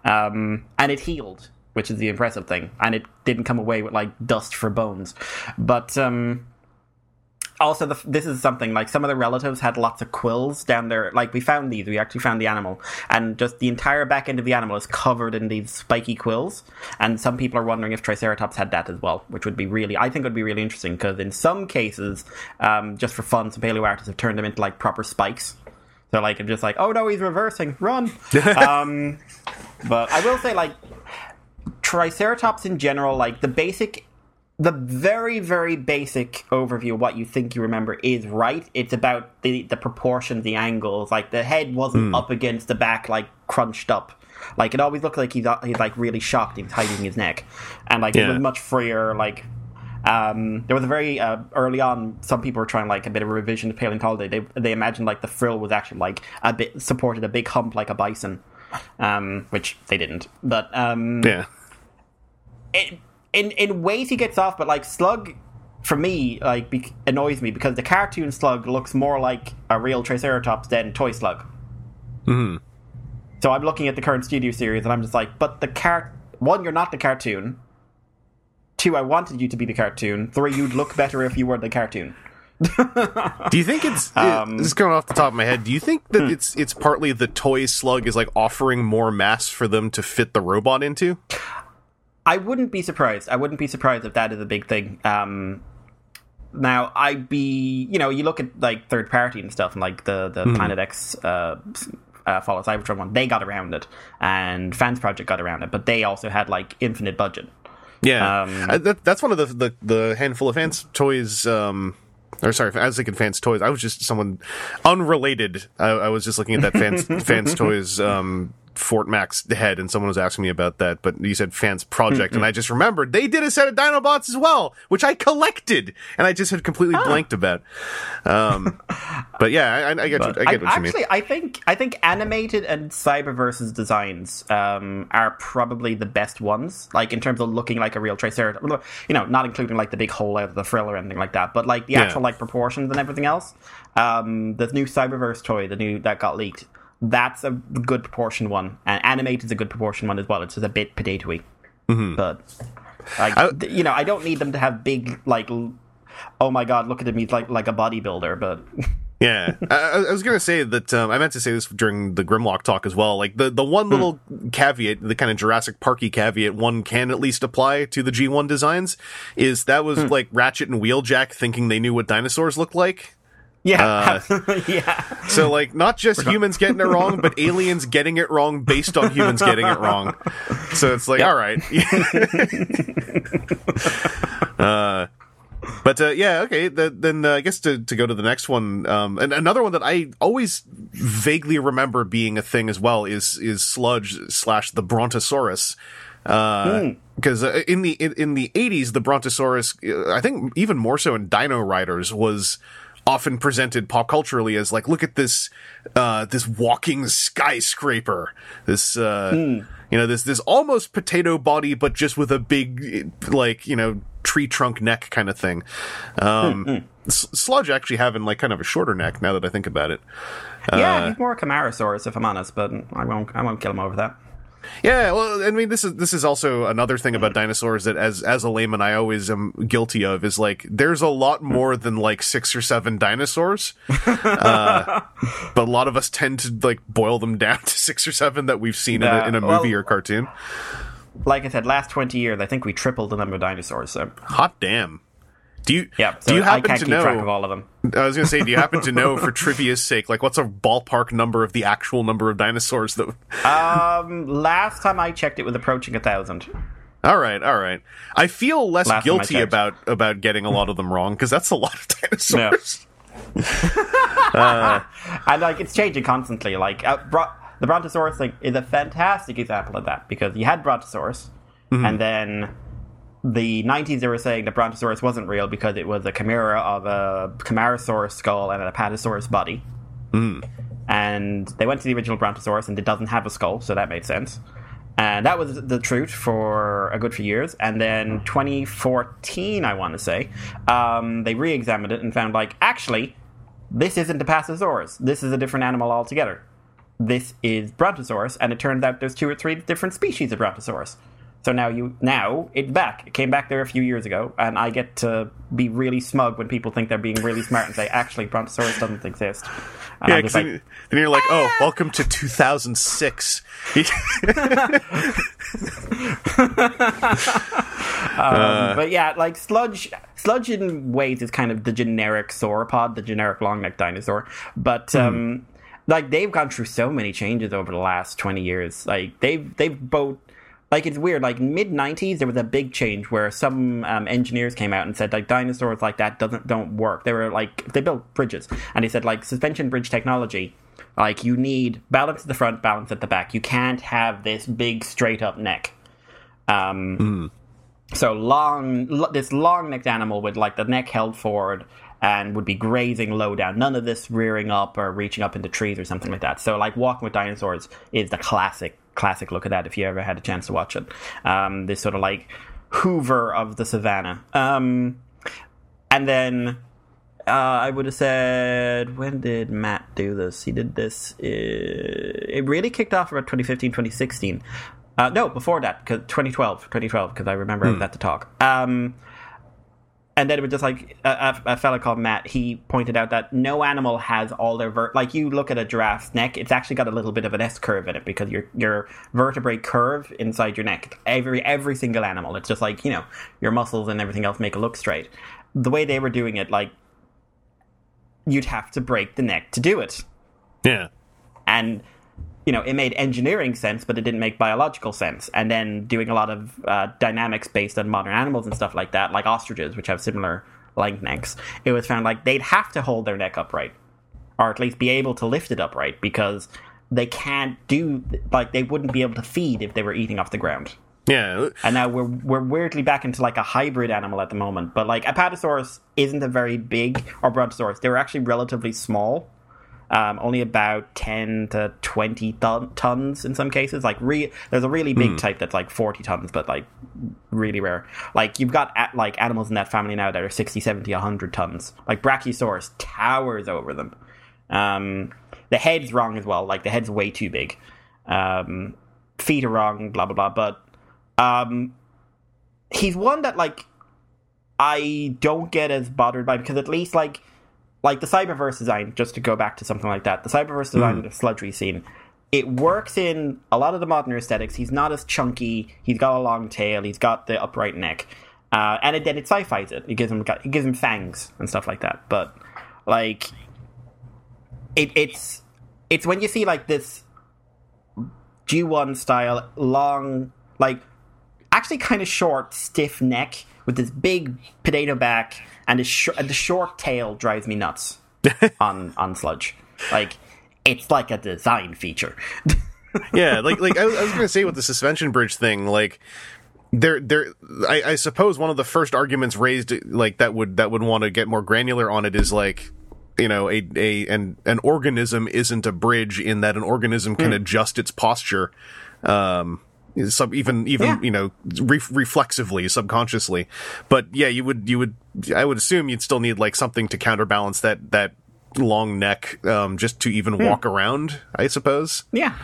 Um, and it healed, which is the impressive thing. And it didn't come away with like dust for bones. But um, also, the, this is something like some of the relatives had lots of quills down there. Like we found these, we actually found the animal, and just the entire back end of the animal is covered in these spiky quills. And some people are wondering if Triceratops had that as well, which would be really, I think, would be really interesting because in some cases, um, just for fun, some paleo artists have turned them into like proper spikes. So like, I'm just like, oh no, he's reversing, run. (laughs) um, but I will say, like, Triceratops in general, like the basic the very very basic overview of what you think you remember is right it's about the the proportions the angles like the head wasn't up against the back like crunched up like it always looked like he's, he's like really shocked he's hiding his neck and like it was much freer like um, there was a very uh, early on. Some people were trying like a bit of a revision to paleontology. They they imagined like the frill was actually like a bit supported a big hump like a bison, um, which they didn't. But um, yeah. it, in in ways he gets off, but like Slug, for me, like bec annoys me because the cartoon Slug looks more like a real Triceratops than Toy Slug. Mhm. So I'm looking at the current studio series, and I'm just like, but the car one, you're not the cartoon. Two, I wanted you to be the cartoon. Three, you'd look better if you were the cartoon. (laughs) Do you think it's Um, this is going off the top of my head? Do you think hmm. that it's it's partly the toy slug is like offering more mass for them to fit the robot into? I wouldn't be surprised. I wouldn't be surprised if that is a big thing. Um, now, I'd be, you know, you look at like third party and stuff, and like the the Planet X uh, uh, Fall of Cybertron one, they got around it, and Fans Project got around it, but they also had like infinite budget. Yeah, Um, Uh, that, that's one of the, the the handful of fans toys. Um, or sorry, I was thinking fans toys. I was just someone unrelated. I, I was just looking at that fans (laughs) fans toys um, Fort Max head, and someone was asking me about that. But you said fans project, and I just remembered they did a set of Dinobots as well, which I collected, and I just had completely blanked about. Um, (laughs) but yeah, I, I get But you, I get I- what you mean. actually, I think I think animated and Cyberverse's designs um, are probably the best ones. Like in terms of looking like a real Triceratops, you know, not including like the big hole out of the frill or anything like that, but like the Yeah. actual like proportions and everything else. Um, the new Cyberverse toy, the new that got leaked, that's a good proportion one, and animated is a good proportion one as well. It's just a bit potatoy, mm-hmm. but like I- you know, I don't need them to have big like. l- Oh my god! Look at him; he's like like a bodybuilder. But (laughs) Yeah, I, I was gonna say that um, I meant to say this during the Grimlock talk as well. Like the the one hmm. little caveat, the kind of Jurassic Parky caveat, one can at least apply to the G1 designs, is that was hmm. like Ratchet and Wheeljack thinking they knew what dinosaurs looked like. Yeah, (laughs) yeah. So like not just humans getting it wrong, but aliens getting it wrong based on humans getting it wrong. So it's like, all right. (laughs) uh, but uh, yeah, okay. The, then uh, I guess to, to go to the next one, um, and another one that I always vaguely remember being a thing as well is is Sludge slash the Brontosaurus. Because uh, in the in, in the eighties, the Brontosaurus, uh, I think even more so in Dino Riders, was often presented pop culturally as like, look at this, uh, this walking skyscraper, this, uh, you know, this this almost potato body, but just with a big, like you know, tree trunk neck kind of thing. Um, S- Sludge actually having like kind of a shorter neck now that I think about it. yeah, he's more a Camarasaurus, if I'm honest, but I won't. I won't kill him over that. Yeah, well, I mean, this is this is also another thing about dinosaurs that, as as a layman, I always am guilty of is like there's a lot more than like six or seven dinosaurs, (laughs) uh, but a lot of us tend to like boil them down (laughs) to six or seven that we've seen Yeah, in a, in a movie well- or cartoon. Like I said, last twenty years, I think we tripled the number of dinosaurs. So Hot damn! Do you yeah, so do you happen I can't to keep know? track of all of them. I was going to say, do you happen to know, for (laughs) trivia's sake, like what's a ballpark number of the actual number of dinosaurs that? Um, last time I checked, it was approaching a thousand. All right, all right. I feel less Last guilty about about getting a lot of them wrong because that's a lot of dinosaurs. (laughs) And like it's changing constantly. Like uh, bro- the Brontosaurus thing is a fantastic example of that because you had Brontosaurus, and then the 90s they were saying that Brontosaurus wasn't real because it was a chimera of a Camarasaurus skull and an Apatosaurus body. And they went to the original Brontosaurus and it doesn't have a skull, so that made sense. And that was the truth for a good few years. And then 2014, I want to say, um, they re examined it and found, like, actually, this isn't a Apatosaurus. This is a different animal altogether. This is Brontosaurus, and it turns out there's two or three different species of Brontosaurus. So now you now it's back. It came back there a few years ago, and I get to be really smug when people think they're being really smart and say, "Actually, Brontosaurus doesn't exist." And Yeah, I'm 'cause just like, then, then you're like, oh, ah! welcome to 2006. (laughs) Um, uh. but yeah, like sludge, sludge in ways is kind of the generic sauropod, the generic long neck dinosaur. But hmm. um, like they've gone through so many changes over the last twenty years. Like they've they've both. Like it's weird. Like mid '90s, there was a big change where some um, engineers came out and said like dinosaurs like that doesn't don't work. They were like they built bridges, and they said like suspension bridge technology. Like you need balance at the front, balance at the back. You can't have this big straight up neck. Um, so long, lo- this long-necked animal with like the neck held forward and would be grazing low down. None of this rearing up or reaching up into trees or something like that. So like walking with dinosaurs is the classic, classic look at that. If you ever had a chance to watch it, um, this sort of like Hoover of the savannah. Um, and then uh, I would have said, when did Matt do this? He did this. Uh, it really kicked off about 2015, 2016. Uh, no, before that, because 2012, 2012, because I remember I was at the talk. Um, and then it was just like a, a, a fella called Matt. He pointed out that no animal has all their vert. Like you look at a giraffe's neck, it's actually got a little bit of an S curve in it because your your vertebrae curve inside your neck. Every every single animal, it's just like you know your muscles and everything else make it look straight. The way they were doing it, like you'd have to break the neck to do it yeah. and you know it made engineering sense but it didn't make biological sense and then doing a lot of uh, dynamics based on modern animals and stuff like that like ostriches which have similar length necks it was found like they'd have to hold their neck upright or at least be able to lift it upright because they can't do like they wouldn't be able to feed if they were eating off the ground Yeah. and now we're we're weirdly back into like a hybrid animal at the moment. But like Apatosaurus isn't a very big or Brontosaurus. They were actually relatively small. Um, only about ten to twenty ton- tons in some cases. Like re- there's a really big type that's like forty tons, but like really rare. Like you've got a- like animals in that family now that are 60, 70, 100 tons. Like Brachiosaurus towers over them. Um, the head's wrong as well. Like the head's way too big. Um, feet are wrong. Blah blah blah. But um, he's one that like I don't get as bothered by because at least like like the Cyberverse design, just to go back to something like that, the Cyberverse design of the sludge we've it works in a lot of the modern aesthetics. He's not as chunky. He's got a long tail. He's got the upright neck, uh, and it, then it sci-fi's it. It gives him it gives him fangs and stuff like that. But like, it, it's it's when you see like this G1 style long like actually kind of short, stiff neck with this big potato back and the, sh- the short tail drives me nuts (laughs) on on sludge. Like it's like a design feature. (laughs) yeah, like like I was, I was gonna say with the suspension bridge thing, like there there I, I suppose one of the first arguments raised like that would that would want to get more granular on it is like you know a a an an organism isn't a bridge in that an organism can adjust its posture um some even even Yeah. you know re- reflexively subconsciously but yeah you would you would i would assume you'd still need like something to counterbalance that that long neck um just to even walk around i suppose Yeah.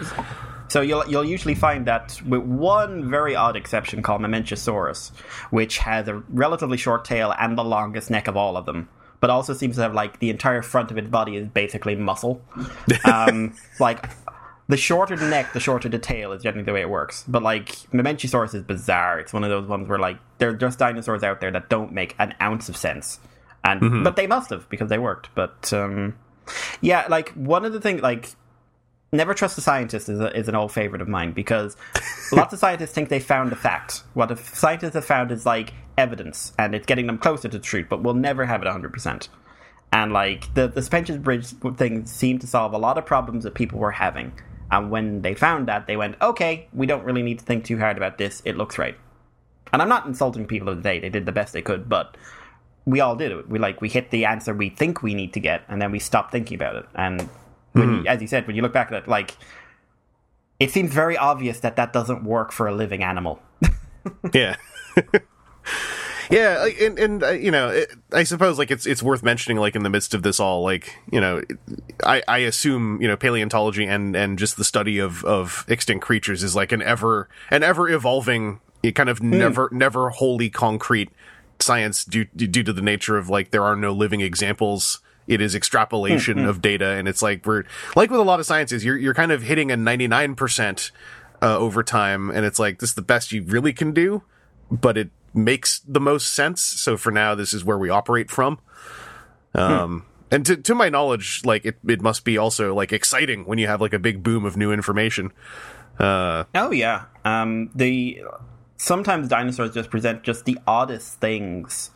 So you'll you'll usually find that with one very odd exception called Mamenchisaurus, which has a relatively short tail and the longest neck of all of them, but also seems to have like the entire front of its body is basically muscle. (laughs) Um, like the shorter the neck, the shorter the tail is generally the way it works. But like Mamenchisaurus is bizarre. It's one of those ones where like there are just dinosaurs out there that don't make an ounce of sense, and but they must have because they worked. But um, yeah, like one of the things like never trust a scientist is, a, is an old favorite of mine because (laughs) lots of scientists think they found a fact. What a scientists have found is like evidence, and it's getting them closer to the truth, but we'll never have it 100%. And like the, the suspension bridge thing seemed to solve a lot of problems that people were having. And when they found that, they went, okay, we don't really need to think too hard about this. It looks right. And I'm not insulting people of the day. They did the best they could, but we all did it. We like we hit the answer we think we need to get, and then we stop thinking about it. And when, hmm. you, as you said, when you look back at it, like it seems very obvious that that doesn't work for a living animal. (laughs) Yeah. (laughs) yeah, like, and and uh, you know, it, I suppose like it's it's worth mentioning like in the midst of this all like, you know, I I assume, you know, paleontology and and just the study of of extinct creatures is like an ever an ever evolving kind of never never wholly concrete science due due to the nature of like there are no living examples. It is extrapolation of data and it's like we're like with a lot of sciences you're you're kind of hitting a 99% uh, over time and it's like this is the best you really can do but it makes the most sense. So for now this is where we operate from. Um and to to my knowledge like it it must be also like exciting when you have like a big boom of new information. Uh Oh yeah. Um, the sometimes dinosaurs just present just the oddest things,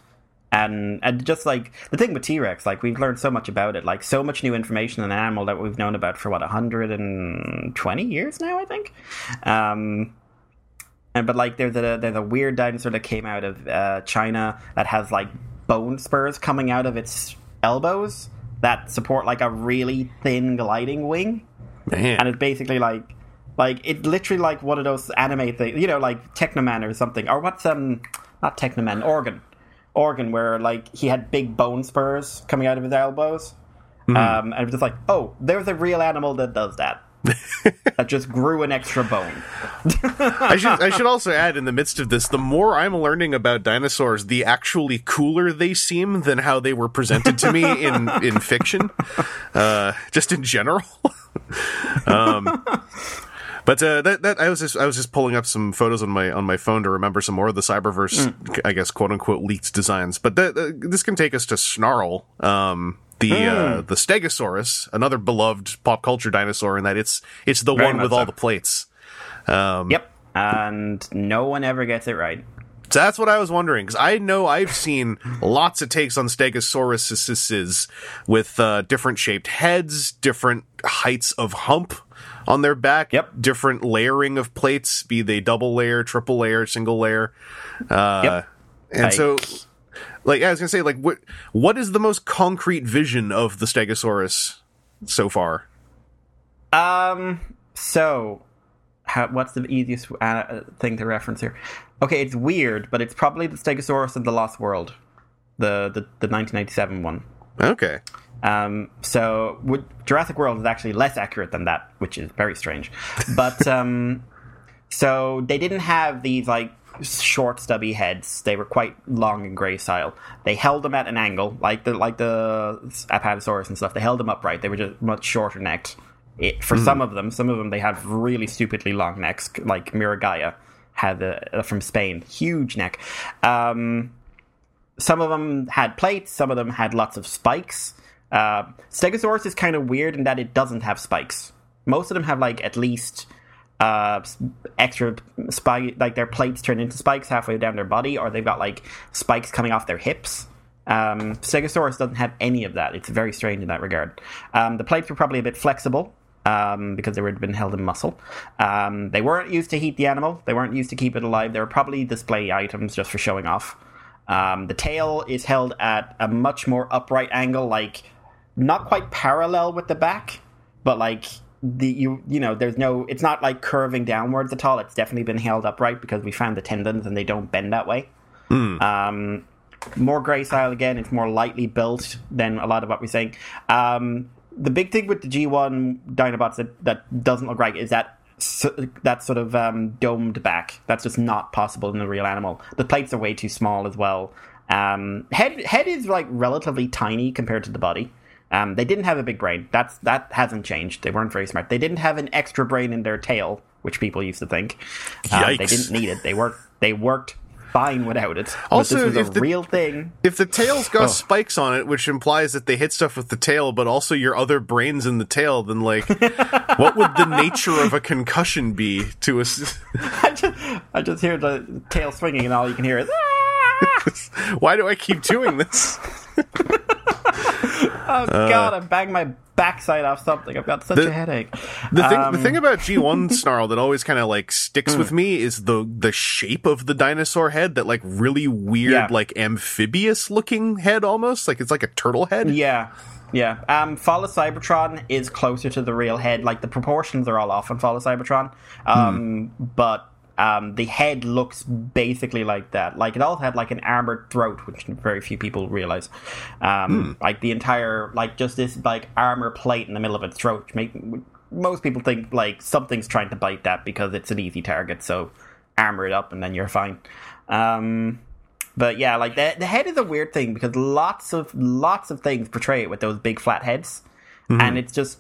and and just like the thing with T Rex, like we've learned so much about it, like so much new information on an animal that we've known about for what hundred and twenty years now, I think. Um, but like there's a there's a weird dinosaur that came out of uh, China that has like bone spurs coming out of its elbows that support like a really thin gliding wing. Man. And it's basically like like it's literally like one of those anime things you know like Teknoman or something. Or what's um not Teknoman organ. Organ where like he had big bone spurs coming out of his elbows. Um and it was just like oh there's a real animal that does that (laughs) that just grew an extra bone (laughs) I should I should also add in the midst of this, the more I'm learning about dinosaurs, the actually cooler they seem than how they were presented to me in (laughs) in fiction, uh, just in general. um, but uh, that that I was just I was just pulling up some photos on my on my phone to remember some more of the Cyberverse, I guess quote unquote leaked designs. But that, uh, this can take us to Snarl. Um, the uh, the Stegosaurus, another beloved pop culture dinosaur, in that it's it's the Very one with all the plates. yep and no one ever gets it right So that's what I was wondering because I know I've seen lots of takes on Stegosauruses with uh, different shaped heads, different heights of hump on their back, Yep. different layering of plates, be they double layer, triple layer, single layer. Uh, Yep. And Like- so, like I was gonna say, like what what is the most concrete vision of the Stegosaurus so far? Um. So, how, what's the easiest uh, thing to reference here? Okay, it's weird, but it's probably the Stegosaurus of the Lost World, the the, the 1997 one. Okay, Um, so would, Jurassic World is actually less accurate than that, which is very strange. But (laughs) um, so they didn't have these like short, stubby heads. They were quite long and gracile. They held them at an angle, like the like the Apatosaurus and stuff. They held them upright. They were just much shorter necked. It, for some of them, some of them they had really stupidly long necks, like Miragaia had uh, from Spain, huge neck. Um, some of them had plates, some of them had lots of spikes. Uh, Stegosaurus is kind of weird in that it doesn't have spikes. Most of them have like at least uh, extra spike, like their plates turn into spikes halfway down their body, or they've got like spikes coming off their hips. Um, Stegosaurus doesn't have any of that. It's very strange in that regard. Um, the plates were probably a bit flexible um, because they were been held in muscle. Um, they weren't used to heat the animal. They weren't used to keep it alive. They were probably display items just for showing off. Um, the tail is held at a much more upright angle, like not quite parallel with the back, but like the you you know there's no it's not like curving downwards at all. It's definitely been held upright because we found the tendons and they don't bend that way. Um, more gracile again. It's more lightly built than a lot of what we're saying. Um, the big thing with the G1 Dinobots that, that doesn't look right is that s- that sort of um, domed back. That's just not possible in a real animal. The plates are way too small as well. Um, head head is like relatively tiny compared to the body. Um, they didn't have a big brain. That's that hasn't changed. They weren't very smart. They didn't have an extra brain in their tail, which people used to think. Um, they didn't need it. They worked. They worked fine without it. Also, if a the- real thing. If the tail's got Oh. spikes on it, which implies that they hit stuff with the tail, but also your other brains in the tail, then like, (laughs) what would the nature of a concussion be to us? (laughs) I just, I just hear the tail swinging, and all you can hear is. "Ah!" (laughs) Why do I keep doing this? Oh God! I'm banging my backside off something. I've got such The- a headache. The thing, Um, the thing about (laughs) G1 snarl that always kind of like sticks Hmm. with me is the the shape of the dinosaur head. That like really weird, Yeah. like amphibious looking head, almost like it's like a turtle head. Yeah, yeah. Um, Fall of Cybertron is closer to the real head. Like the proportions are all off on Fall of Cybertron, um, but um, the head looks basically like that. Like it all had like an armored throat, which very few people realize. Um, Like the entire, like just this like armor plate in the middle of its throat, which make most people think like something's trying to bite that because it's an easy target. So armor it up and then you're fine. Um, but yeah, like the the head is a weird thing because lots of lots of things portray it with those big flat heads, and it's just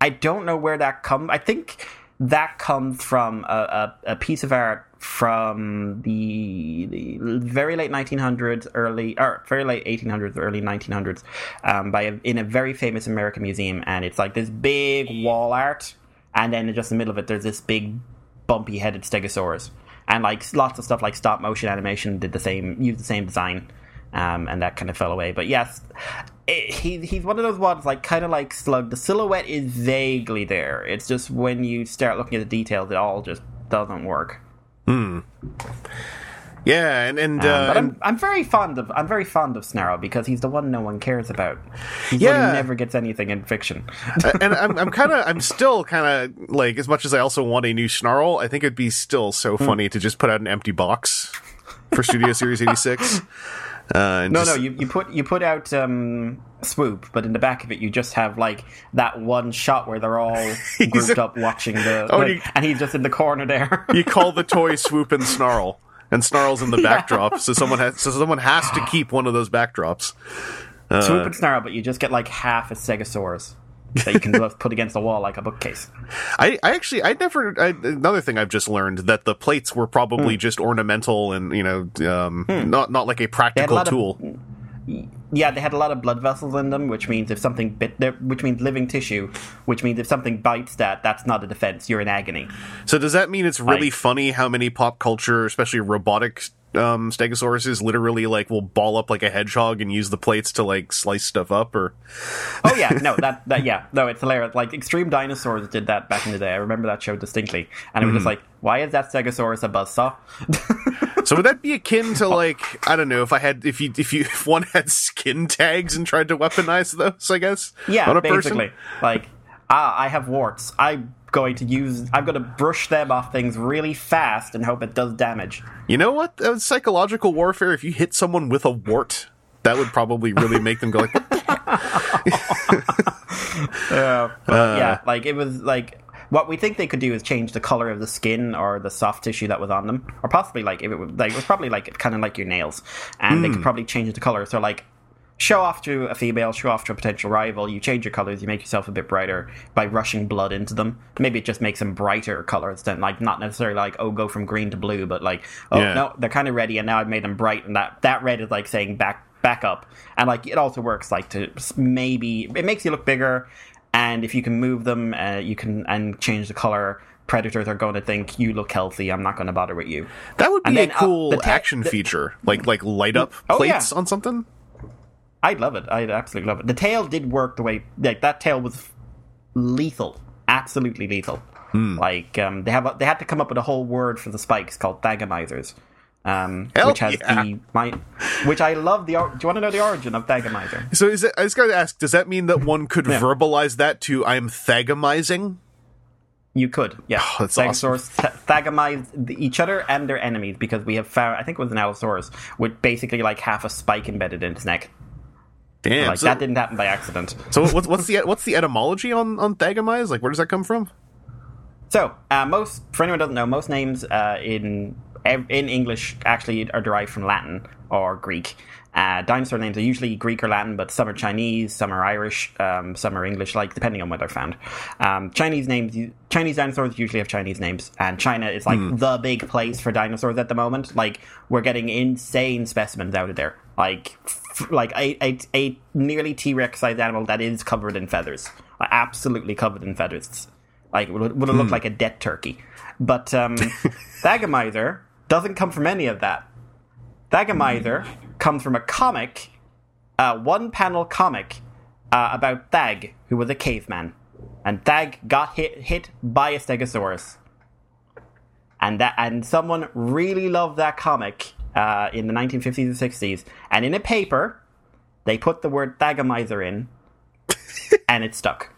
I don't know where that comes. I think that comes from a, a, a piece of art from the, the very late 1900s, early or very late 1800s, early 1900s, um, by a, in a very famous American museum, and it's like this big wall art, and then just in the middle of it, there's this big bumpy headed stegosaurus. And like lots of stuff like stop motion animation did the same used the same design um, and that kind of fell away but yes it, he, he's one of those ones like kind of like slug the silhouette is vaguely there it's just when you start looking at the details it all just doesn't work Hmm. Yeah, and and, um, uh, but and I'm, I'm very fond of I'm very fond of Snarl because he's the one no one cares about. He's Yeah. never gets anything in fiction. (laughs) and I'm I'm kind of I'm still kind of like as much as I also want a new snarl. I think it'd be still so Hmm. funny to just put out an empty box for Studio Series 86. (laughs) Uh, No, just- no, you, you put you put out um, swoop, but in the back of it, you just have like that one shot where they're all (laughs) grouped up watching the, (laughs) Oh, like, you- and he's just in the corner there. (laughs) you call the toy swoop and snarl, and snarl's in the backdrop, so someone has so someone has to (gasps) keep one of those backdrops. swoop and snarl, but you just get like half a Stegosaurus that you can both put against the wall like a bookcase. I, I actually I never I, another thing I've just learned that the plates were probably Hmm. just ornamental and you know um, not not like a practical of- tool. Yeah, they had a lot of blood vessels in them, which means if something bit, there, which means living tissue, which means if something bites that, that's not a defense. You're in agony. So does that mean it's really Like- funny how many pop culture, especially robotic um, stegosauruses, literally like will ball up like a hedgehog and use the plates to like slice stuff up? Or (laughs) Oh yeah, no, (laughs) that that yeah, no, it's hilarious. Like Extreme Dinosaurs did that back in the day. I remember that show distinctly, and it was just like, why is that Stegosaurus a buzzsaw? (laughs) so would that be akin to like I don't know if I had if you if you if one had skin tags and tried to weaponize those? I guess yeah, a person? basically, like ah, I have warts. I'm going to use. I'm going to brush them off things really fast and hope it does damage. You know what? That was psychological warfare. If you hit someone with a wart, that would probably really make them go like, what (laughs) (laughs) the But uh, yeah, like it was like what we think they could do is change the color of the skin or the soft tissue that was on them, or possibly like if it was like it was probably like kind of like your nails, and they could hmm. probably change the color. So like show off to a female, show off to a potential rival. You change your colors, you make yourself a bit brighter by rushing blood into them. Maybe it just makes them brighter colors than like not necessarily like oh go from green to blue, but like oh Yeah. no they're kind of ready and now I've made them bright and that that red is like saying back back up and like it also works like to maybe it makes you look bigger and if you can move them uh, you can and change the color predators are going to think you look healthy i'm not going to bother with you That would be And a then, uh, cool the te- action the- feature, like like light up Oh, plates yeah. on something. I'd love it i'd absolutely love it the tail did work the way like that tail was lethal absolutely lethal Hmm. like um, they have a, they had to come up with a whole word for the spikes called thagomizers um, which has yeah. the my which I love. The or- do you want to know the origin of Thagomizer? So is it, I just got to ask, does that mean that one could Yeah. verbalize that to I'm thagomizing? You could, yeah. Oh, that's Stegosaurs th- thagomize each other and their enemies because we have found, I think it was an Allosaurus, with basically like half a spike embedded in its neck. Damn. Like so, that didn't happen by accident. (laughs) so what's what's the what's the etymology on on thagomize? Like where does that come from? So, uh, most for anyone who doesn't know, most names uh, in in English actually are derived from Latin or Greek. Uh, dinosaur names are usually Greek or Latin, but some are Chinese, some are Irish, um, some are English, like depending on where they're found. Um, Chinese names, Chinese dinosaurs usually have Chinese names, and China is like the big place for dinosaurs at the moment. Like we're getting insane specimens out of there, like f- like a, a, a nearly T Rex sized animal that is covered in feathers, like, absolutely covered in feathers. Like would, would have looked like a dead turkey. But um, (laughs) Thagomizer doesn't come from any of that. Thagomizer comes from a comic, a one panel comic uh, about Thag, who was a caveman. And Thag got hit hit by a Stegosaurus. And that and someone really loved that comic uh, in the 1950s and 60s. And in a paper, they put the word Thagomizer in, (laughs) and it stuck.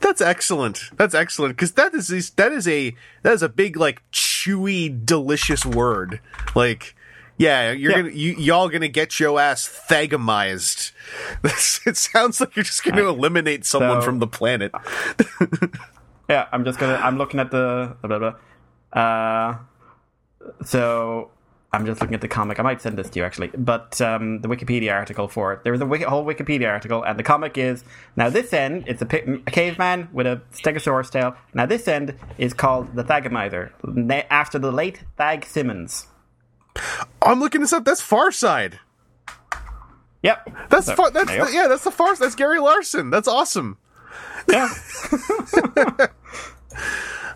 That's excellent. That's excellent because that is that is a that is a big like chewy delicious word. Like yeah, you're Yeah. gonna you, y'all gonna get your ass thagomized. (laughs) It sounds like you're just gonna eliminate someone So- from the planet. (laughs) Yeah, I'm just gonna. I'm looking at the blah blah. blah. Uh, so I'm just looking at the comic. I might send this to you actually, but um, the Wikipedia article for it. There is a wiki, whole Wikipedia article, and the comic is now this end. It's a, pi- a caveman with a Stegosaurus tail. Now this end is called the Thagomizer, na- after the late Thag Simmons. I'm looking this up. That's Far Side. Yep, That's So, far, that's go. yeah. That's the Far. Side that's Gary Larson. That's awesome. Yeah. (laughs) (laughs)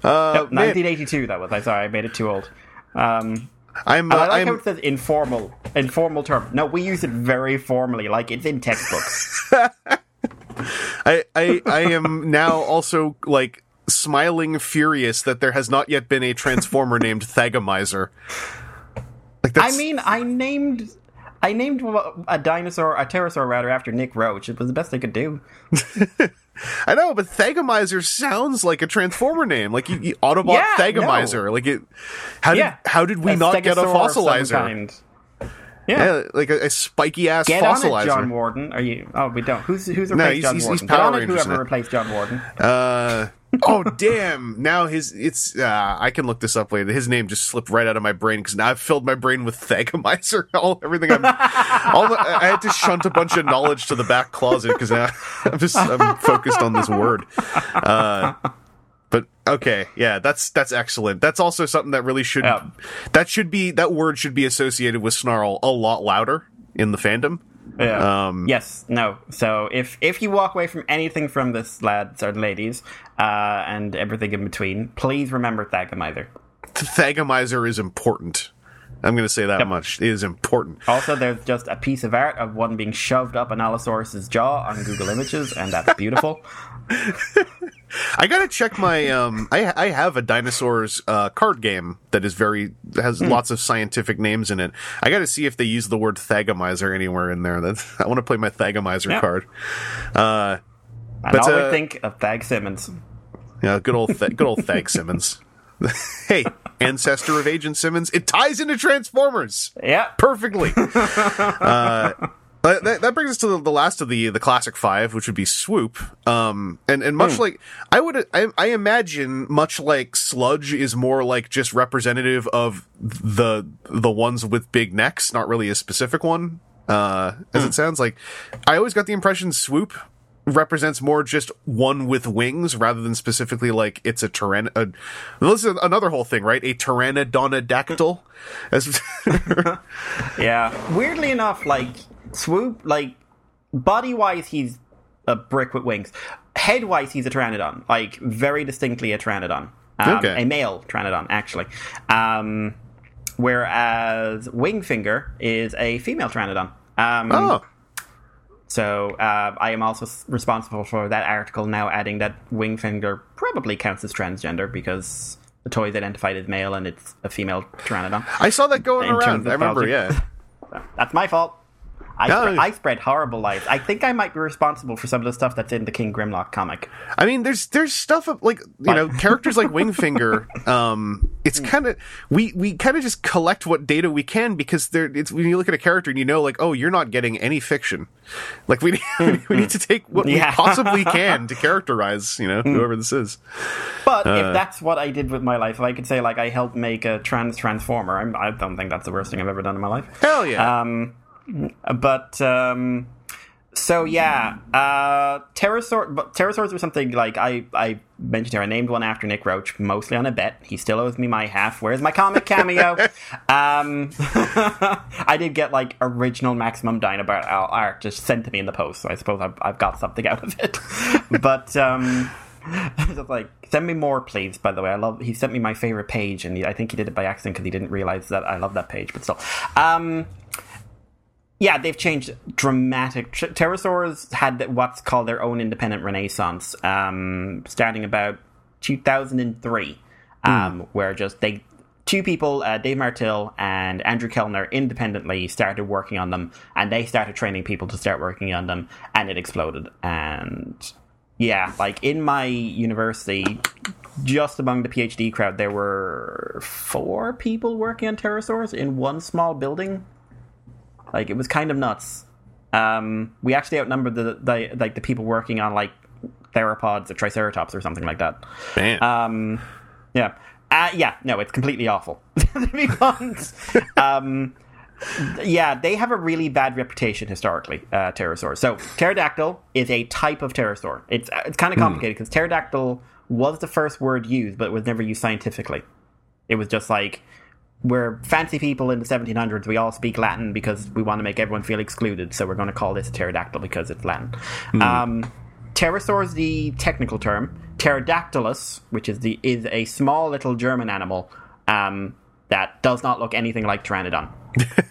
Uh, No, man, 1982. That was. I'm sorry, I made it too old. Um, I'm. I Uh, like how I'm it says informal, informal term. No, we use it very formally, like it's in textbooks. (laughs) I, I I am now also like smiling furious that there has not yet been a transformer named Thagomizer. Like I mean, I named, I named a dinosaur, a pterosaur rather, after Nick Roche. It was the best I could do. (laughs) I know, but Thagomizer sounds like a transformer name, like you, you Autobot Yeah, Thagomizer. Like it, how did Yeah. how did we A not get a stegosaur of some fossilizer? Yeah. Yeah, like a, a spiky ass Get on it. John Warden. Are you? Oh, we don't. Who's who's replaced No, he's- John he's- Warden? he's Get on it, whoever now. replaced John Warden. Uh, oh damn! Now his it's uh, I can look this up later. His name just slipped right out of my brain because now I've filled my brain with Thagomizer. All everything I'm, all the, I had to shunt a bunch of knowledge to the back closet because now (laughs) I'm just I'm focused on this word. Uh, but okay, yeah, that's that's excellent. That's also something that really should Yeah. that should be that word should be associated with snarl a lot louder in the fandom. Yeah. Um, yes. No. So if if you walk away from anything from this, lads or ladies, uh, and everything in between, please remember Thagomizer. Thagomizer is important. I'm going to say that Yep. much. It is important. Also, there's just a piece of art of one being shoved up an Allosaurus's jaw on Google Images, and that's beautiful. (laughs) (laughs) I gotta check my um. I I have a dinosaurs uh card game that is very has Hmm. lots of scientific names in it. I gotta see if they use the word thagomizer anywhere in there. That I want to play my thagomizer Yeah. card. Uh, And But, all uh, think of Thag Simmons. yeah, good old Th- good old Thag Simmons. (laughs) hey, ancestor of Agent Simmons. It ties into Transformers Yeah. perfectly. (laughs) uh, that, that- that brings us to the, the last of the the classic five, which would be Swoop. Um, and and much like I would, I, I imagine, much like Sludge is more like just representative of the the ones with big necks, not really a specific one. Uh, as it sounds like, I always got the impression Swoop represents more just one with wings rather than specifically like it's a tyrann. A, this is another whole thing, right? A pteranodonadactyl. As (laughs) Yeah. Weirdly enough, like Swoop, like body wise, he's a brick with wings. Head wise, he's a Pteranodon, like very distinctly a Pteranodon. Um, Okay. A male Pteranodon, actually. Um, whereas Wingfinger is a female Pteranodon. Um, oh. So uh, I am also responsible for that article now adding that Wingfinger probably counts as transgender because the toy is identified as male and it's a female Pteranodon. I saw that going In around. I remember, yeah. (laughs) That's my fault. I, No. spread, I spread horrible lies. I think I might be responsible for some of the stuff that's in the King Grimlock comic. I mean, there's there's stuff like you know characters like Wingfinger. (laughs) Um, it's kind of we we kind of just collect what data we can because there. It's when you look at a character and you know like oh you're not getting any fiction. Like we (laughs) we need to take what Yeah. we possibly (laughs) can to characterize you know whoever this is. But Uh. if that's what I did with my life, if I could say like I helped make a trans transformer, I'm, I don't think that's the worst thing I've ever done in my life. Hell yeah. Um, but um, so yeah, uh, pterosaur. Pterosaurs were something like I I mentioned here. I named one after Nick Roche, mostly on a bet. He still owes me my half. Where's my comic cameo? (laughs) um, (laughs) I did get like original Maximum Dinobot art just sent to me in the post, so I suppose I've, I've got something out of it. (laughs) but um, just like send me more, please. By the way, I love. He sent me my favorite page, and he, I think he did it by accident because he didn't realize that I love that page. But still, um, yeah, they've changed dramatic. Pterosaurs had what's called their own independent renaissance, um, starting about 2003, um, where just they two people, uh, Dave Martill and Andrew Kellner, independently started working on them, and they started training people to start working on them, and it exploded. And yeah, like in my university, just among the PhD crowd, there were four people working on pterosaurs in one small building. Like it was kind of nuts. Um, we actually outnumbered the, the like the people working on like theropods or triceratops or something like that. Man. Um, yeah, uh, yeah, no, it's completely awful. (laughs) to be blunt. um, yeah, they have a really bad reputation historically. Uh, pterosaurs. So pterodactyl is a type of pterosaur. It's it's kind of complicated because pterodactyl was the first word used, but it was never used scientifically. It was just like we're fancy people in the 1700s. We all speak Latin because we want to make everyone feel excluded. So we're going to call this a pterodactyl because it's Latin. Um, pterosaur is the technical term. Pterodactylus, which is the is a small little German animal um, that does not look anything like Pteranodon,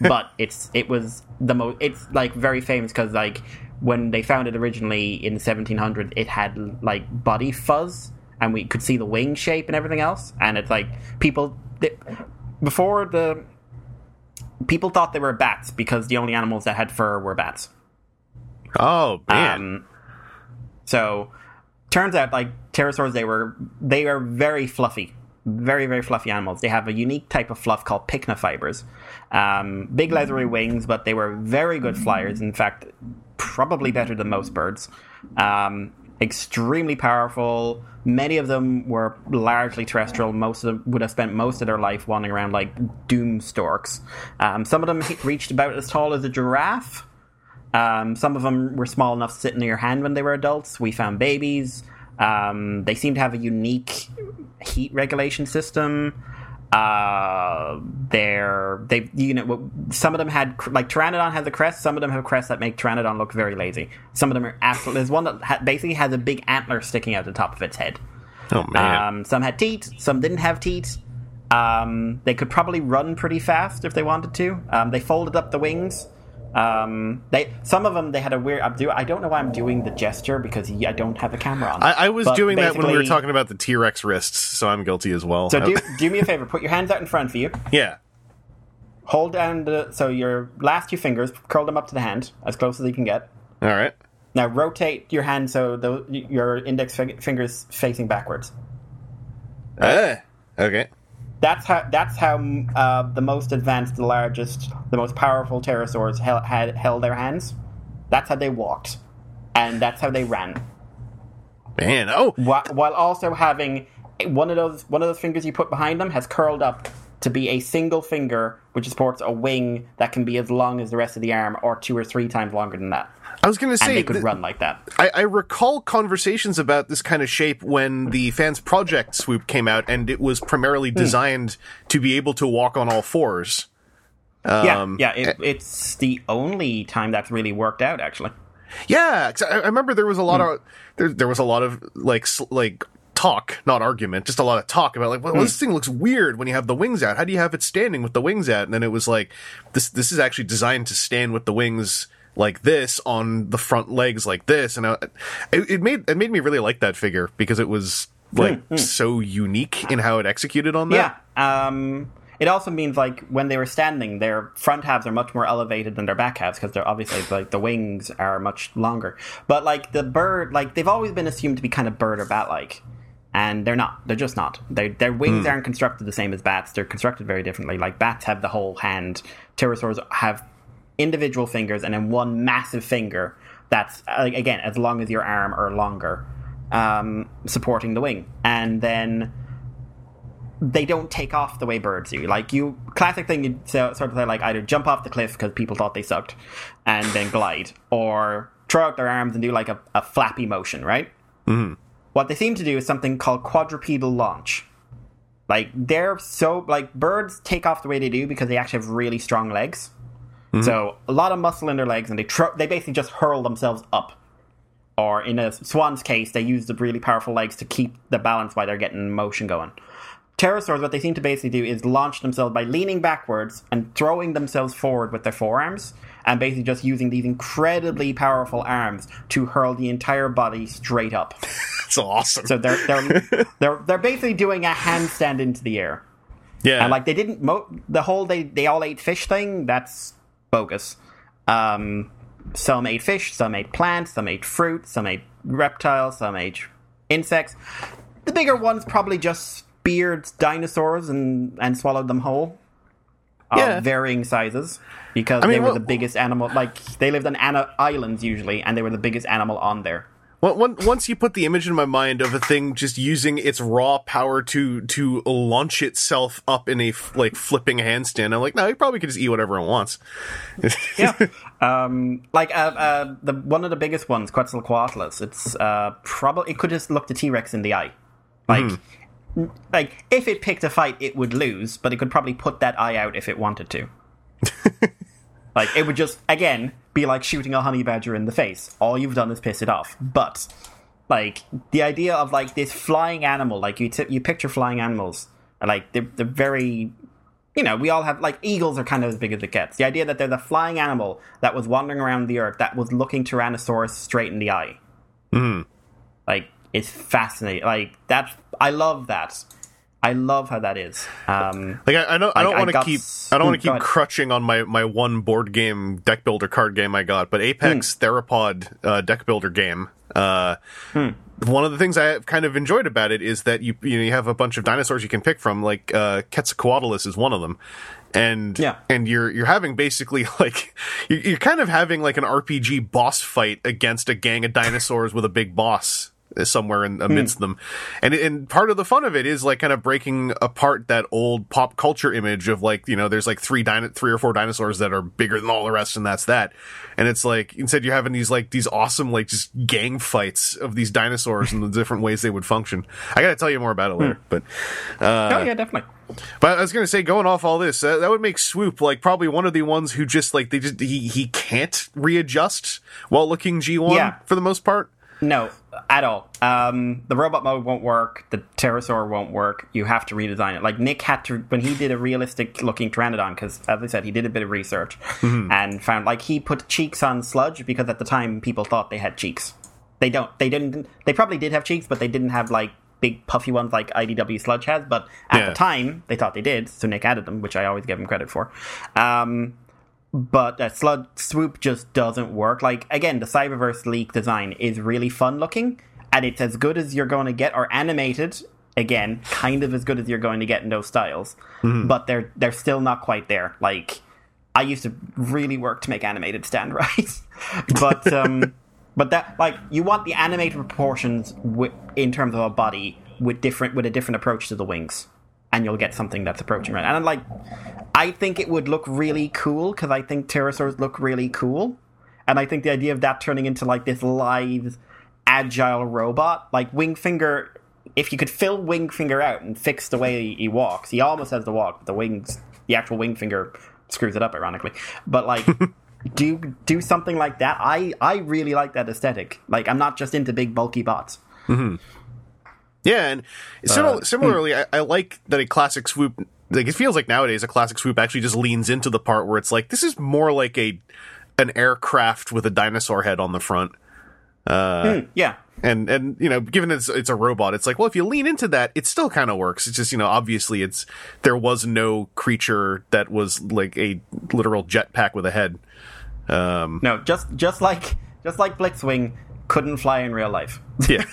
(laughs) but it's it was the most. It's like very famous because like when they found it originally in the 1700s, it had like body fuzz, and we could see the wing shape and everything else. And it's like people they, before the people thought they were bats because the only animals that had fur were bats. oh man. Um, so turns out like pterosaurs they were they are very fluffy. Very very fluffy animals. They have a unique type of fluff called pycnofibers um, big leathery wings but they were very good flyers. In fact probably better than most birds. Um, extremely powerful many of them were largely terrestrial most of them would have spent most of their life wandering around like doom storks um, some of them reached about as tall as a giraffe um, some of them were small enough to sit in your hand when they were adults. We found babies. Um, they seem to have a unique heat regulation system. Uh, they're they you know some of them had like Pteranodon has a crest. Some of them have crests that make Pteranodon look very lazy. Some of them are absolutely. There's one that ha- basically has a big antler sticking out the top of its head. oh man. Um, some had teeth, some didn't have teeth. Um, they could probably run pretty fast if they wanted to. Um, they folded up the wings. Um, they some of them they had a weird. I'm do, I don't know why I'm doing the gesture because I don't have a camera on. I, I was But doing that when we were talking about the T Rex wrists, so I'm guilty as well. So do (laughs) do me a favor. Put your hands out in front of you. yeah. Hold down the so your last two fingers. Curl them up to the hand as close as you can get. All right. Now rotate your hand so the, your index fingers facing backwards. Ah, okay. That's how. That's how uh, the most advanced, the largest, the most powerful pterosaurs held, had held their hands. That's how they walked, and that's how they ran. Man. Oh, While, while also having one of those one of those fingers you put behind them has curled up to be a single finger, which supports a wing that can be as long as the rest of the arm, or two or three times longer than that. I was going to And say they could th- run like that. I, I recall conversations about this kind of shape when the Fans Project swoop came out, and it was primarily hmm. designed to be able to walk on all fours. yeah, Um, yeah. It, eh, it's the only time that's really worked out, actually. Yeah, I, I remember there was a lot hmm. of there, there was a lot of like sl- like talk, not argument, just a lot of talk about like, well, hmm. this thing looks weird when you have the wings out. How do you have it standing with the wings out? And then it was like, this this is actually designed to stand with the wings like this on the front legs like this, and I, it, it made it made me really like that figure because it was hmm, like hmm. so unique in how it executed on that. Yeah. Um, it also means like when they were standing, their front halves are much more elevated than their back halves because they're obviously like the wings are much longer. But like the bird, like they've always been assumed to be kind of bird or bat like, and they're not. They're just not. They, their wings hmm. aren't constructed the same as bats. They're constructed very differently. Like bats have the whole hand. Pterosaurs have individual fingers and then one massive finger that's again as long as your arm or longer um, supporting the wing. And then they don't take off the way birds do. Like you classic thing you so, sort of say like either jump off the cliff because people thought they sucked and then glide or throw out their arms and do like a, a flappy motion right? Mm-hmm. what they seem to do is something called quadrupedal launch. Like they're so like birds take off the way they do because they actually have really strong legs Mm-hmm. so a lot of muscle in their legs, and they tr- they basically just hurl themselves up. Or in a swan's case, they use the really powerful legs to keep the balance while they're getting motion going. Pterosaurs, what they seem to basically do is launch themselves by leaning backwards and throwing themselves forward with their forearms, and basically just using these incredibly powerful arms to hurl the entire body straight up. (laughs) That's awesome. So they're they're (laughs) they're they're basically doing a handstand into the air. yeah, And like they didn't mo- the whole they they all ate fish thing. That's bogus. Um, some ate fish, some ate plants, some ate fruit, some ate reptiles, some ate insects. The bigger ones probably just speared dinosaurs and and swallowed them whole. Of Yeah. varying sizes because mean, they were what- the biggest animal. Like they lived on ana- islands usually, and they were the biggest animal on there. Once you put the image in my mind of a thing just using its raw power to to launch itself up in a f- like flipping handstand, I'm like, no, it probably could just eat whatever it wants. (laughs) yeah. Um, like uh, uh, the one of the biggest ones, Quetzalcoatlus. It's uh, probably it could just look the T Rex in the eye. Like, n- like if it picked a fight, it would lose, but it could probably put that eye out if it wanted to. Like it would just again be like shooting a honey badger in the face. All you've done is piss it off. But like the idea of like this flying animal, like you t- you picture flying animals, like they're, they're very you know, we all have like eagles are kind of as big as it gets. The idea that they're the flying animal that was wandering around the earth that was looking Tyrannosaurus straight in the eye. Mm. Like it's fascinating. Like that, I love that. I love how that is. Um, Like I, I don't, I don't want to keep, I don't want to keep crutching on my my one board game deck builder card game I got, but Apex. Theropod uh, deck builder game. Uh, Hmm. One of the things I kind of enjoyed about it is that you you, know, you have a bunch of dinosaurs you can pick from. Like uh, Quetzalcoatlus is one of them, and Yeah. and you're you're having basically (laughs) like you're, you're kind of having like an RPG boss fight against a gang of dinosaurs with a big boss somewhere in amidst them and and part of the fun of it is like kind of breaking apart that old pop culture image of like you know there's like three dino- three or four dinosaurs that are bigger than all the rest and that's that and it's like instead you're having these like these awesome like just gang fights of these dinosaurs and the different ways they would function i gotta tell you more about it later but oh yeah, definitely. but I was gonna say, going off all this, uh, that would make Swoop like probably one of the ones who just like they just he he can't readjust while looking G one Yeah. for the most part. No, at all. Um, the robot mode won't work. The pterosaur won't work. You have to redesign it. Like Nick had to when he did a realistic looking pteranodon, because as I said, he did a bit of research (laughs) and found like he put cheeks on sludge because at the time people thought they had cheeks. They don't. They didn't. They probably did have cheeks, but they didn't have like big puffy ones like IDW sludge has. But at Yeah. the time, they thought they did. So Nick added them, which I always give him credit for. Um, but uh, Slud Swoop just doesn't work. Like again, the Cyberverse leak design is really fun looking, and it's as good as you're going to get, or animated. Again, kind of as good as you're going to get in those styles, but they're they're still not quite there. Like I used to really work to make animated stand right, (laughs) but um, but that like you want the animated proportions wi- in terms of a body with different with a different approach to the wings, and you'll get something that's approaching right. And I'm like, I think it would look really cool because I think pterosaurs look really cool, and I think the idea of that turning into like this lithe, agile robot like Wingfinger. If you could fill Wingfinger out and fix the way he walks, he almost has the walk, but the wings, the actual Wingfinger screws it up, ironically. But like, (laughs) do do something like that. I I really like that aesthetic. Like, I'm not just into big bulky bots. Mm-hmm. Yeah, and simil- uh, similarly, hmm. I, I like that a classic swoop. Like it feels like nowadays a classic swoop actually just leans into the part where it's like this is more like a an aircraft with a dinosaur head on the front. Uh, hmm, yeah, And and you know, given it's it's a robot, it's like, well, if you lean into that, it still kind of works. It's just you know, obviously, it's there was no creature that was like a literal jetpack with a head. Um, No, just just like just like Blitzwing couldn't fly in real life. yeah, (laughs)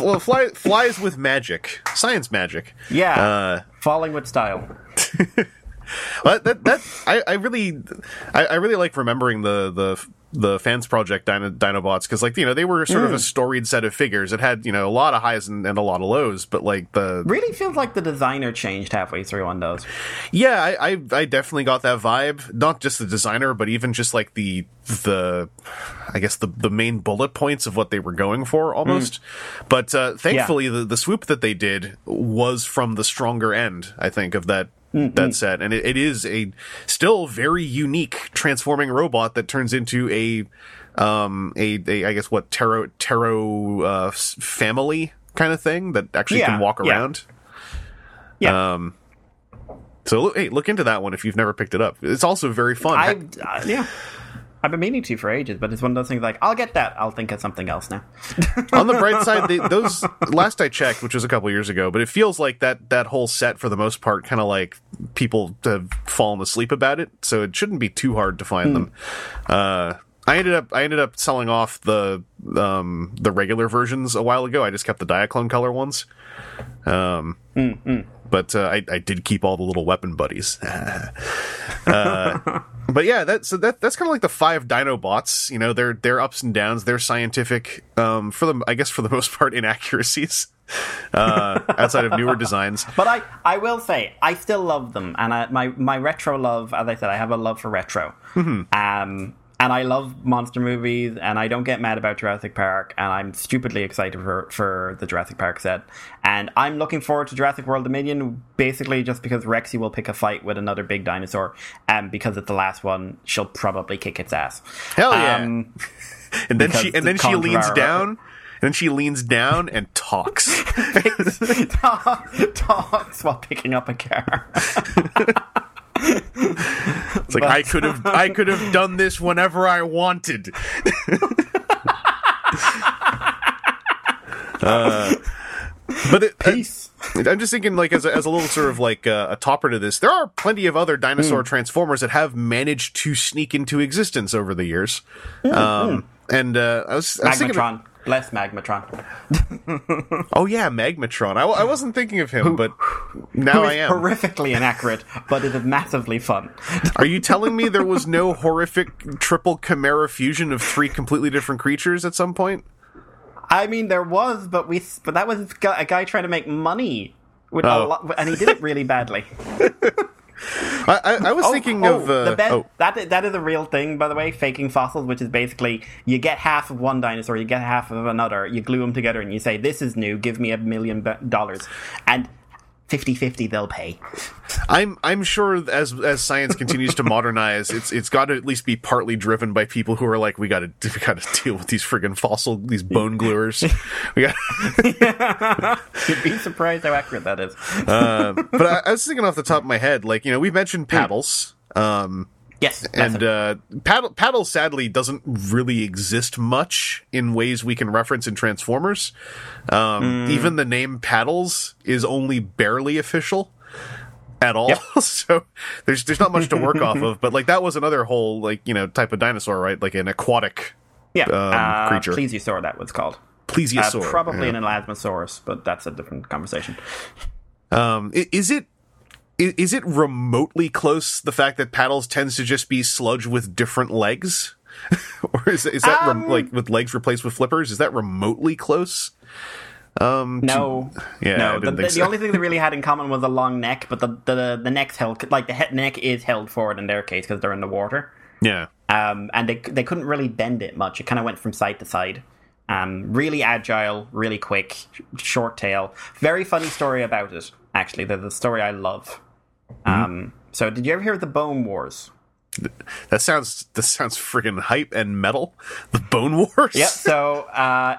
well, fly, flies with magic, science magic. Yeah, Uh, falling with style. (laughs) That that I, I really I, I really like remembering the the the fans project Dino, Dinobots because like you know they were sort of a storied set of figures. It had you know a lot of highs and, and a lot of lows, but like the Really feels like the designer changed halfway through on those. yeah I, I I definitely got that vibe. Not just the designer, but even just like the the I guess the the main bullet points of what they were going for almost. But uh, thankfully the the swoop that they did was from the stronger end. I think of that. That set, and it, it is a still very unique transforming robot that turns into a, um, a, a I guess what tarot tarot uh, family kind of thing that actually Yeah, can walk around. Yeah, Um, so look, hey, look into that one if you've never picked it up. It's also very fun. I uh, yeah. I've been meaning to for ages, but it's one of those things like I'll get that. I'll think of something else now. (laughs) On the bright (laughs) side, they, those last I checked, which was a couple years ago, but it feels like that that whole set for the most part, kind of like people have fallen asleep about it, so it shouldn't be too hard to find them. Uh, I ended up I ended up selling off the um, the regular versions a while ago. I just kept the Diaclone color ones. Um, but uh, I, I did keep all the little weapon buddies. (laughs) uh, but yeah, that's so that that's kind of like the five Dinobots. You know, their their ups and downs, their scientific, um, for the I guess for the (laughs) most part, inaccuracies. Uh, outside of newer designs, But I, I will say, I still love them, and I, my my retro love, as I said, I have a love for retro. Um, and I love monster movies, and I don't get mad about Jurassic Park, and I'm stupidly excited for for the Jurassic Park set, and I'm looking forward to Jurassic World Dominion, basically just because Rexy will pick a fight with another big dinosaur, and because it's the last one, she'll probably kick its ass. hell yeah! Um, (laughs) and then she and the then she leans down. And then she leans down and talks. (laughs) talks while picking up a car. (laughs) (laughs) It's like I could have I could have done this whenever I wanted. (laughs) Uh, but it, Peace. I'm just thinking, like, as a, as a little sort of like uh, a topper to this, there are plenty of other dinosaur Hmm. transformers that have managed to sneak into existence over the years. Hmm, Um, and uh, I was, I was thinking. Bless Magmatron. (laughs) oh yeah, Magmatron. I, I wasn't thinking of him, but now Who I am. horrifically inaccurate, but it is massively fun. (laughs) Are you telling me there was no horrific triple chimera fusion of three completely different creatures at some point? I mean, there was, but we, but that was a guy- a guy trying to make money with Oh. a lot, and he did it really badly. (laughs) I, I, I was thinking oh, of uh, the best, oh, that that is a real thing, by the way. Faking fossils, which is basically you get half of one dinosaur, you get half of another, you glue them together, and you say, "This is new. Give me a million dollars," and 50-50 they'll pay. I'm I'm sure as as science continues to modernize, it's it's got to at least be partly driven by people who are like, we got to (laughs) we got to deal with these friggin' fossil these bone gluers. we got, (laughs) You'd be surprised how accurate that is. but I, I was thinking off the top of my head, like you know, we've mentioned paddles. Um, Yes, and uh, paddle paddle sadly doesn't really exist much in ways we can reference in Transformers. Um, Even the name paddles is only barely official at all. (laughs) so there's there's not much to work off of. But like that was another whole like you know type of dinosaur, right? Like an aquatic yeah, um, uh, creature. plesiosaur that was called. Uh, plesiosaur. probably yeah. an elasmosaurus, but that's a different conversation. Um, is it i- is it remotely close? The fact that paddles tends to just be sludge with different legs, (laughs) or is is that Um, like with legs replaced with flippers? Is that remotely close? Um, to- No, Yeah, no. didn't The, think the only thing they really had in common was a long neck, but the the, the neck's held like the head neck is held forward in their case because they're in the water. yeah. Um, and they they couldn't really bend it much. It kind of went from side to side. Um, really agile, really quick, sh- short tail. Very funny story about it. Actually, the, a story I love. Mm-hmm. Um, so did you ever hear of the Bone Wars? That sounds that sounds freaking hype and metal. The Bone Wars. Yep. So (laughs) uh,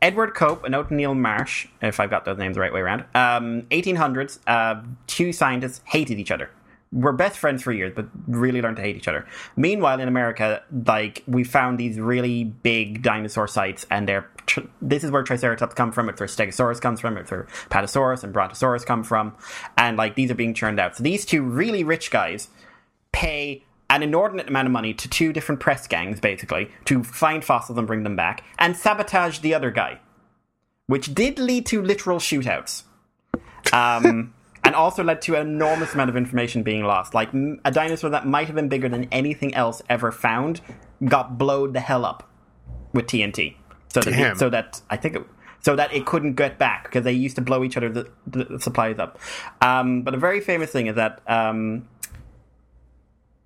Edward Cope and Othniel Marsh, if I've got those names the right way around, um, 1800s. Uh, two scientists hated each other. were best friends for years, but really learned to hate each other. Meanwhile, in America, like we found these really big dinosaur sites, and they're tr- this is where Triceratops come from. It's where Stegosaurus comes from. It's where Apatosaurus and Brontosaurus come from, and like these are being churned out. So these two really rich guys pay an inordinate amount of money to two different press gangs, basically, to find fossils and bring them back, and sabotage the other guy, which did lead to literal shootouts. Um, (laughs) and also led to an enormous amount of information being lost. Like a dinosaur that might have been bigger than anything else ever found got blowed the hell up with TNT. So that, Damn. so that I think it, so that it couldn't get back because they used to blow each other the, the supplies up. Um, but a very famous thing is that um,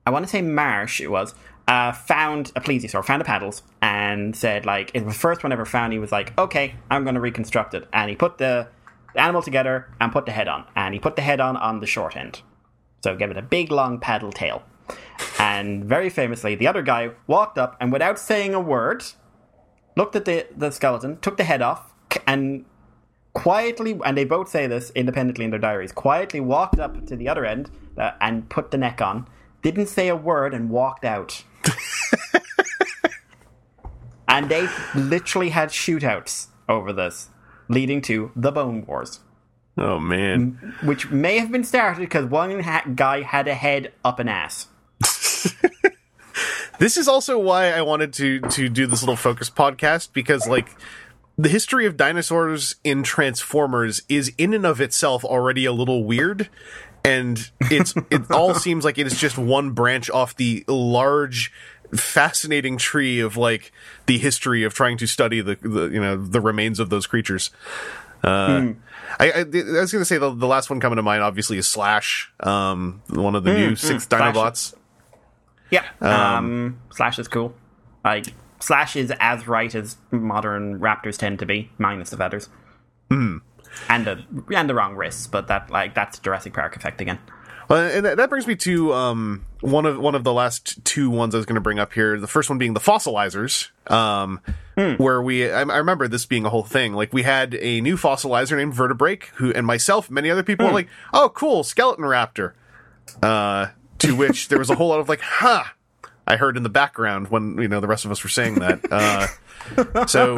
I want to say Marsh it was uh, found a plesiosaur, found a paddles, and said like it was the first one ever found. He was like, okay, I'm going to reconstruct it, and he put the, the animal together and put the head on, and he put the head on on the short end, so gave it a big long paddle tail. And very famously, the other guy walked up and without saying a word, looked at the the skeleton, took the head off, and quietly, and they both say this independently in their diaries, quietly walked up to the other end uh, and put the neck on, didn't say a word, and walked out. (laughs) and they literally had shootouts over this, leading to the Bone Wars, Oh man. which may have been started because one ha- guy had a head up an ass. (laughs) This is also why I wanted to to do this little focus podcast because like the history of dinosaurs in Transformers is in and of itself already a little weird and it's it all (laughs) seems like it is just one branch off the large fascinating tree of like the history of trying to study the, the you know the remains of those creatures. Uh, I, I, I was going to say the, the last one coming to mind obviously is Slash, um, one of the new six Slash. Dinobots. Yeah. Um, Slash is cool. Like Slash is as right as modern Raptors tend to be, minus the feathers. Mm. And the and the wrong wrists, but that like that's Jurassic Park effect again. Well, and that brings me to um, one of one of the last two ones I was going to bring up here. The first one being the fossilizers, um, where we I, I remember this being a whole thing. Like we had a new fossilizer named Vertebrake, who and myself, many other people were like, "Oh, cool, skeleton raptor." Uh, to which there was a whole lot of like, "Huh." I heard in the background when you know the rest of us were saying that. Uh, so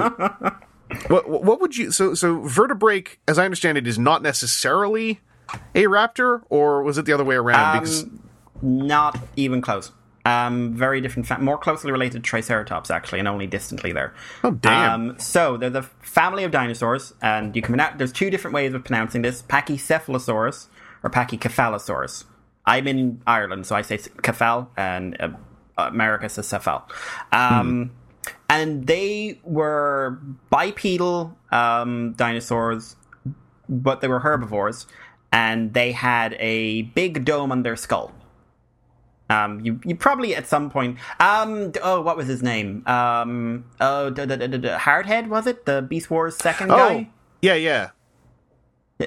what what would you so so vertebrake as i understand it is not necessarily a raptor or was it the other way around because Um, Not even close. Um, very different, fa- more closely related to Triceratops actually, and only distantly there. oh damn Um, so they're the family of dinosaurs, and you can pronounce. There's two different ways of pronouncing this: Pachycephalosaurus or Pachycephalosaurus. I'm in Ireland, so I say cephal, and uh, America says cephal. Um, And they were bipedal um, dinosaurs, but they were herbivores, and they had a big dome on their skull. Um, you you probably at some point. Um, oh, what was his name? Um, oh, d- d- d- d- d- Hardhead was it? The Beast Wars second oh guy. yeah yeah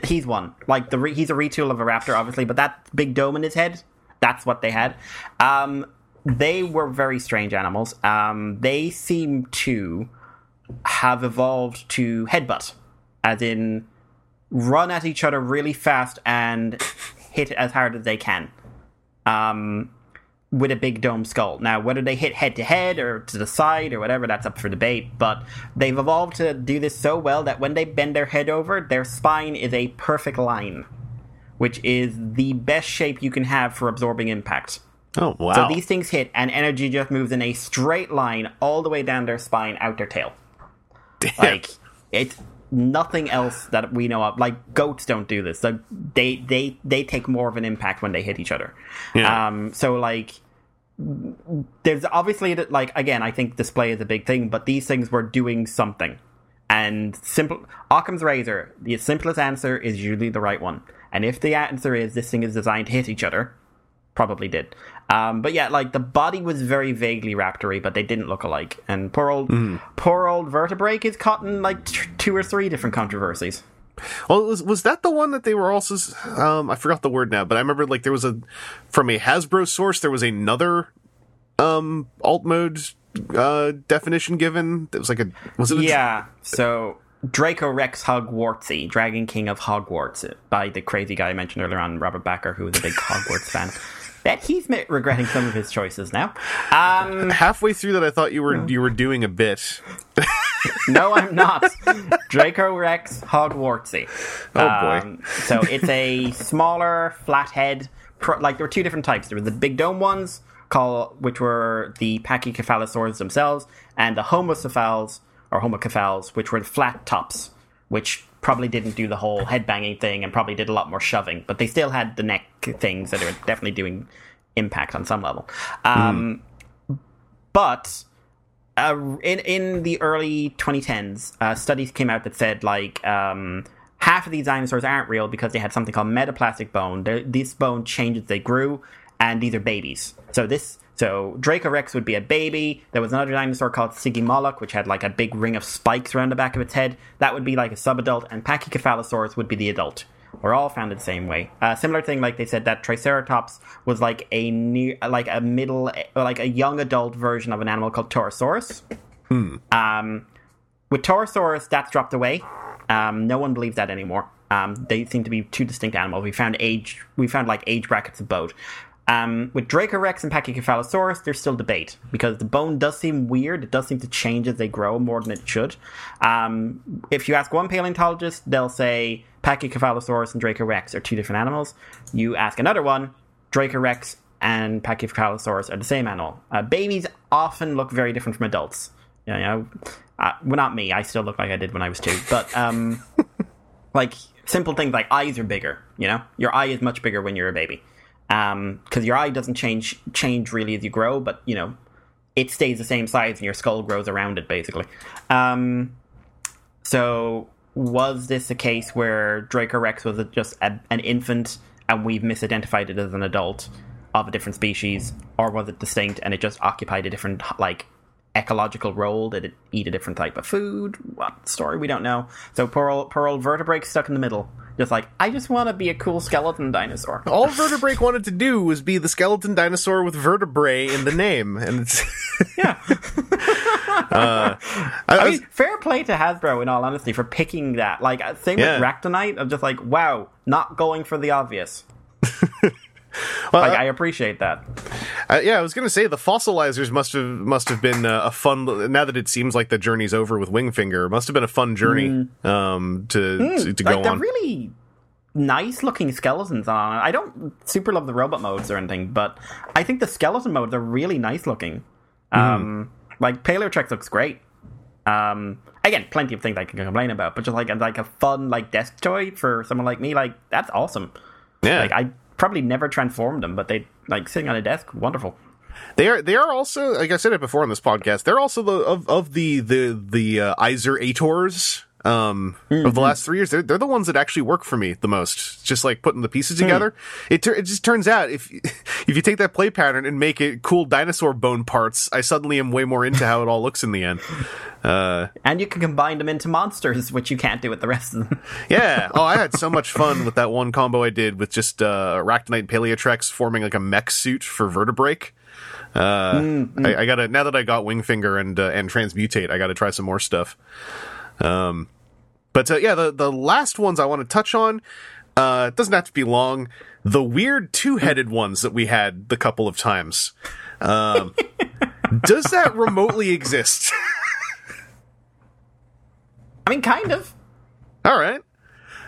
He's one. Like the re- he's a retool of a raptor, obviously, but that big dome in his head. That's what they had. Um, they were very strange animals. Um, they seem to have evolved to headbutt, as in run at each other really fast and hit as hard as they can. Um, with a big dome skull. Now, whether they hit head to head or to the side or whatever, that's up for debate. But they've evolved to do this so well that when they bend their head over, their spine is a perfect line, which is the best shape you can have for absorbing impact. oh wow So these things hit, and energy just moves in a straight line all the way down their spine, out their tail. Damn. Like it's nothing else that we know of. Like goats don't do this. Like they they they take more of an impact when they hit each other. Yeah. Um. So like. There's obviously that like again I think display is a big thing, but these things were doing something. And simple Occam's razor, the simplest answer is usually the right one. And if the answer is this thing is designed to hit each other, probably did. Um, but yeah, like the body was very vaguely raptory, but they didn't look alike. And poor old, poor old vertebrake is caught in like t- two or three different controversies. well was was that the one that they were also um i forgot the word now but i remember like there was a from a hasbro source there was another um alt mode uh definition given that was like a was it a Yeah. So Dracorex hogwartsia, Dragon King of Hogwarts, by the crazy guy I mentioned earlier on, Robert Bakker, who was a big (laughs) Hogwarts fan. Bet he's regretting some of his choices now. Um, Halfway through that, I thought you were you were doing a bit. (laughs) no, I'm not. Dracorex hogwartsia. Oh boy. Um, so it's a smaller, flathead. Pro- like there were two different types. There were the big dome ones, called which were the Pachycephalosaurs themselves, and the Homocephals or Homocephals, which were the flat tops, which probably didn't do the whole headbanging thing and probably did a lot more shoving, but they still had the neck things that are definitely doing impact on some level. Um, But uh, in in the early 2010s, uh, studies came out that said like um, half of these dinosaurs aren't real because they had something called metaplastic bone. They're, this bone changes; they grew, and these are babies. So this. So Dracorex would be a baby. There was another dinosaur called Stygimoloch, which had like a big ring of spikes around the back of its head. That would be like a subadult, and Pachycephalosaurus would be the adult. We're all found the same way. Uh, similar thing, like they said that Triceratops was like a near, like a middle, like a young adult version of an animal called Torosaurus. Um, with Torosaurus, that's dropped away. Um, no one believes that anymore. Um, they seem to be two distinct animals. We found age, we found like age brackets of both. Um, with Dracorex and Pachycephalosaurus, there's still debate because the bone does seem weird. It does seem to change as they grow more than it should. Um, if you ask one paleontologist, they'll say Pachycephalosaurus and Dracorex are two different animals. You ask another one, Dracorex and Pachycephalosaurus are the same animal. Uh, babies often look very different from adults. You know, uh, well, not me. I still look like I did when I was two, but um, (laughs) like simple things like eyes are bigger. You know, your eye is much bigger when you're a baby, because your eye doesn't change change really as you grow, but you know, it stays the same size and your skull grows around it basically. Um, so was this a case where Dracorex was a- just a, an infant and we've misidentified it as an adult of a different species, or was it distinct and it just occupied a different like ecological role? Did it eat a different type of food? What story? We don't know. So poor old, poor old vertebrate stuck in the middle, just like I just want to be a cool skeleton dinosaur. All Vertebrake wanted to do was be the skeleton dinosaur with vertebrae in the name, and it's. (laughs) Yeah. (laughs) I, I I mean, fair play to Hasbro, in all honesty, for picking that. Like, uh, same Yeah. with Ractonite. I'm just like, wow, not going for the obvious. (laughs) (laughs) well, Like, I appreciate that. Uh, yeah, I was gonna say the fossilizers must have must have been uh, a fun. Now that it seems like the journey's over with Wingfinger, must have been a fun journey um, to, to to like, go they're on. really nice looking skeletons on. I don't super love the robot modes or anything, but I think the skeleton modes are really nice looking. Um, like Paleotrex looks great. Um, again, plenty of things I can complain about, but just like like a fun like desk toy for someone like me, like that's awesome. yeah, Like I probably never transformed them, but they like sitting on a desk, wonderful. they are they are also like I said it before on this podcast. They're also the of, of the the the uh, Iser Ators um of the last three years. They're they're the ones that actually work for me the most. Just like putting the pieces together. It tur- it just turns out if (laughs) if you take that play pattern and make it cool dinosaur bone parts, I suddenly am way more into how it all looks in the end. Uh, And you can combine them into monsters, which you can't do with the rest of them. (laughs) Yeah. Oh, I had so much fun with that one combo I did with just uh, Arachnite and Paleotrex forming like a mech suit for Vertebrake. Uh, I, I gotta now that I got Wingfinger and uh, and Transmutate, I gotta try some more stuff. Um, but uh, yeah, the the last ones I want to touch on. Uh, it doesn't have to be long. The weird two headed ones that we had the couple of times. Um, (laughs) does that remotely exist? (laughs) I mean, kind of. All right.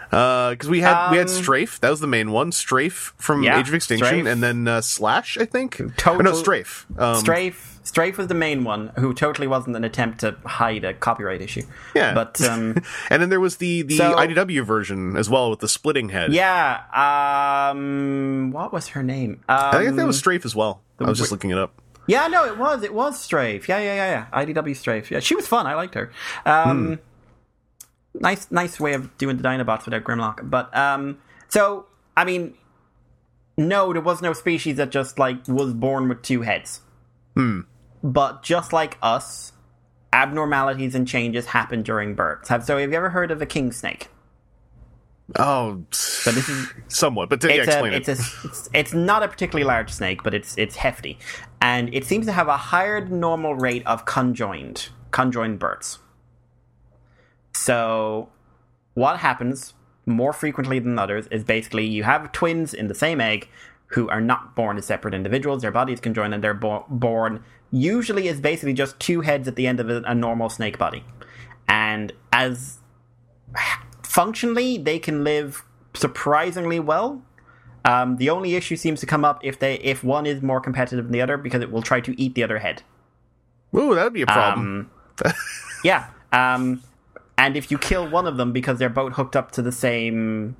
Because we had we had Um, Strafe, that was the main one. Strafe from Yeah, Age of Extinction, Strafe. and then uh, Slash, I think. Total- Or no, Strafe. Um, Strafe, Strafe was the main one, who totally wasn't an attempt to hide a copyright issue. Yeah. but um, (laughs) and then there was the the So- IDW version as well with the splitting head. yeah, um, what was her name? Um, I think that was Strafe as well. I was just looking it up. Yeah, no, it was. It was Strafe. Yeah, yeah, yeah, yeah. IDW Strafe. Yeah, she was fun. I liked her. Um, Nice, nice way of doing the Dinobots without Grimlock. But um, so I mean, no, there was no species that just like was born with two heads. Hmm. But just like us, abnormalities and changes happen during births. Have so? Have you ever heard of a king snake? Oh, So this is somewhat, but it's a, explain it's a it's, it's not a particularly large snake, but it's it's hefty, and it seems to have a higher than normal rate of conjoined conjoined births. So, what happens more frequently than others is basically you have twins in the same egg who are not born as separate individuals. Their bodies conjoin and they're bo- born usually as basically just two heads at the end of a, a normal snake body. And as functionally, they can live surprisingly well. Um, the only issue seems to come up if they if one is more competitive than the other because it will try to eat the other head. Ooh, that'd be a problem. Um, yeah. Um, and if you kill one of them because they're both hooked up to the same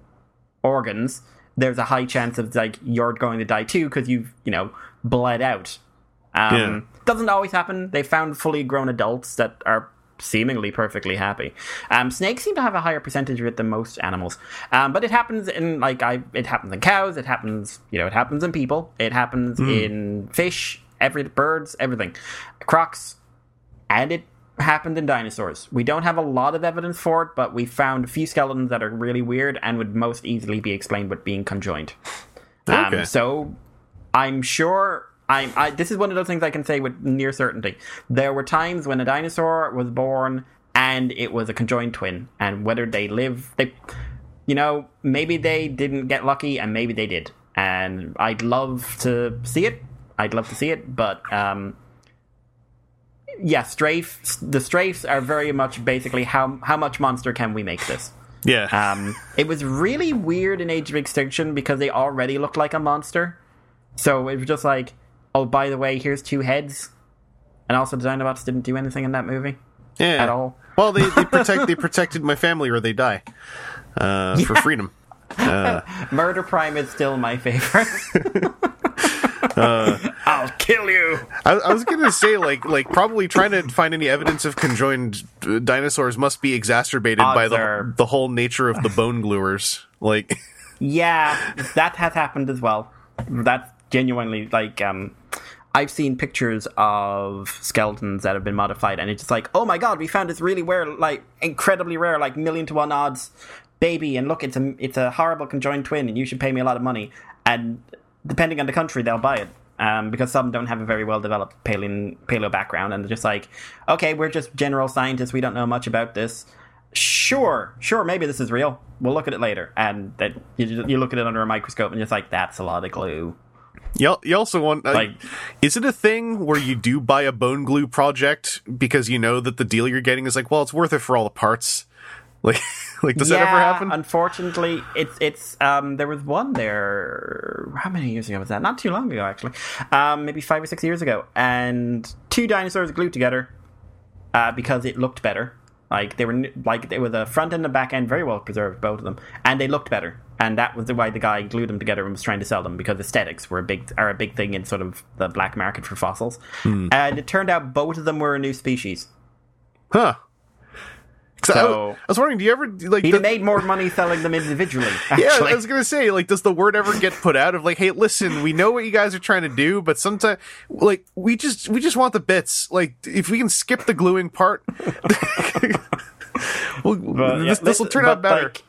organs, there's a high chance of like you're going to die too because you've you know bled out. Um, Yeah. Doesn't always happen. They found fully grown adults that are seemingly perfectly happy. Um, snakes seem to have a higher percentage of it than most animals, um, but it happens in like I. It happens in cows. It happens, you know, it happens in people. It happens in fish, every birds, everything, crocs, and it happened in dinosaurs. We don't have a lot of evidence for it, but we found a few skeletons that are really weird and would most easily be explained with being conjoined. Okay. Um, so I'm sure. I'm, I, this is one of those things I can say with near certainty. There were times when a dinosaur was born and it was a conjoined twin, and whether they live, they, you know, maybe they didn't get lucky, and maybe they did. And I'd love to see it. I'd love to see it, but um, yeah, strafe. The strafes are very much basically how how much monster can we make this? yeah. Um, it was really weird in Age of Extinction because they already looked like a monster. So it was just like, oh, by the way, here's two heads. And also, the Dinobots didn't do anything in that movie yeah. at all. Well, they, they protect they (laughs) protected my family or they die uh, for freedom. (laughs) Murder Prime is still my favorite. (laughs) I'll kill you. I, I was gonna say like like probably trying to find any evidence of conjoined uh, dinosaurs must be exacerbated by the are- the whole nature of the bone gluers. Like, Yeah, that has happened as well. That's genuinely like um I've seen pictures of skeletons that have been modified and it's just like, "Oh my god, we found this really rare like incredibly rare like million to one odds baby and look, it's a it's a horrible conjoined twin and you should pay me a lot of money." And depending on the country, they'll buy it. Um, because some don't have a very well developed paleo, paleo background, and they're just like, okay, we're just general scientists. We don't know much about this sure, sure, maybe this is real. We'll look at it later. And that you, you look at it under a microscope and you're like, that's a lot of glue. You, you also want uh, Like- is it a thing where you do buy a bone glue project because you know that the deal you're getting is like, well, it's worth it for all the parts. (laughs) Like, like does that ever happen? Unfortunately, it's it's um there was one there how many years ago was that? Not too long ago actually. Um maybe 5 or 6 years ago and two dinosaurs glued together uh because it looked better. Like they were like they were the front and the back end very well preserved both of them and they looked better. And that was the why the guy glued them together and was trying to sell them because aesthetics were a big are a big thing in sort of the black market for fossils. Hmm. And it turned out both of them were a new species. huh? 'Cause I, So- was, I was wondering, do you ever like? He the- made more money selling them individually. (laughs) yeah. I was gonna say, like, does the word ever get put out of like, hey, listen, we know what you guys are trying to do, but sometimes, like, we just we just want the bits. Like, if we can skip the gluing part, well, (laughs) But, this this will turn out better. like,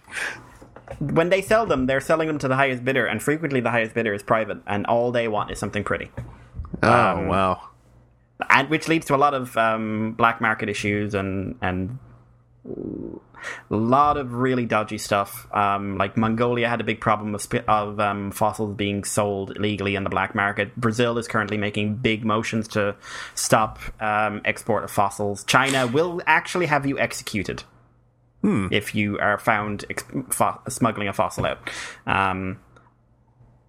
when they sell them, they're selling them to the highest bidder, and frequently the highest bidder is private, and all they want is something pretty. oh um, wow, and which leads to a lot of um, black market issues and and a lot of really dodgy stuff. Um, like Mongolia had a big problem of, of um, fossils being sold illegally in the black market. Brazil is currently making big motions to stop um, export of fossils. China will actually have you executed if you are found ex- fo- smuggling a fossil out. Um,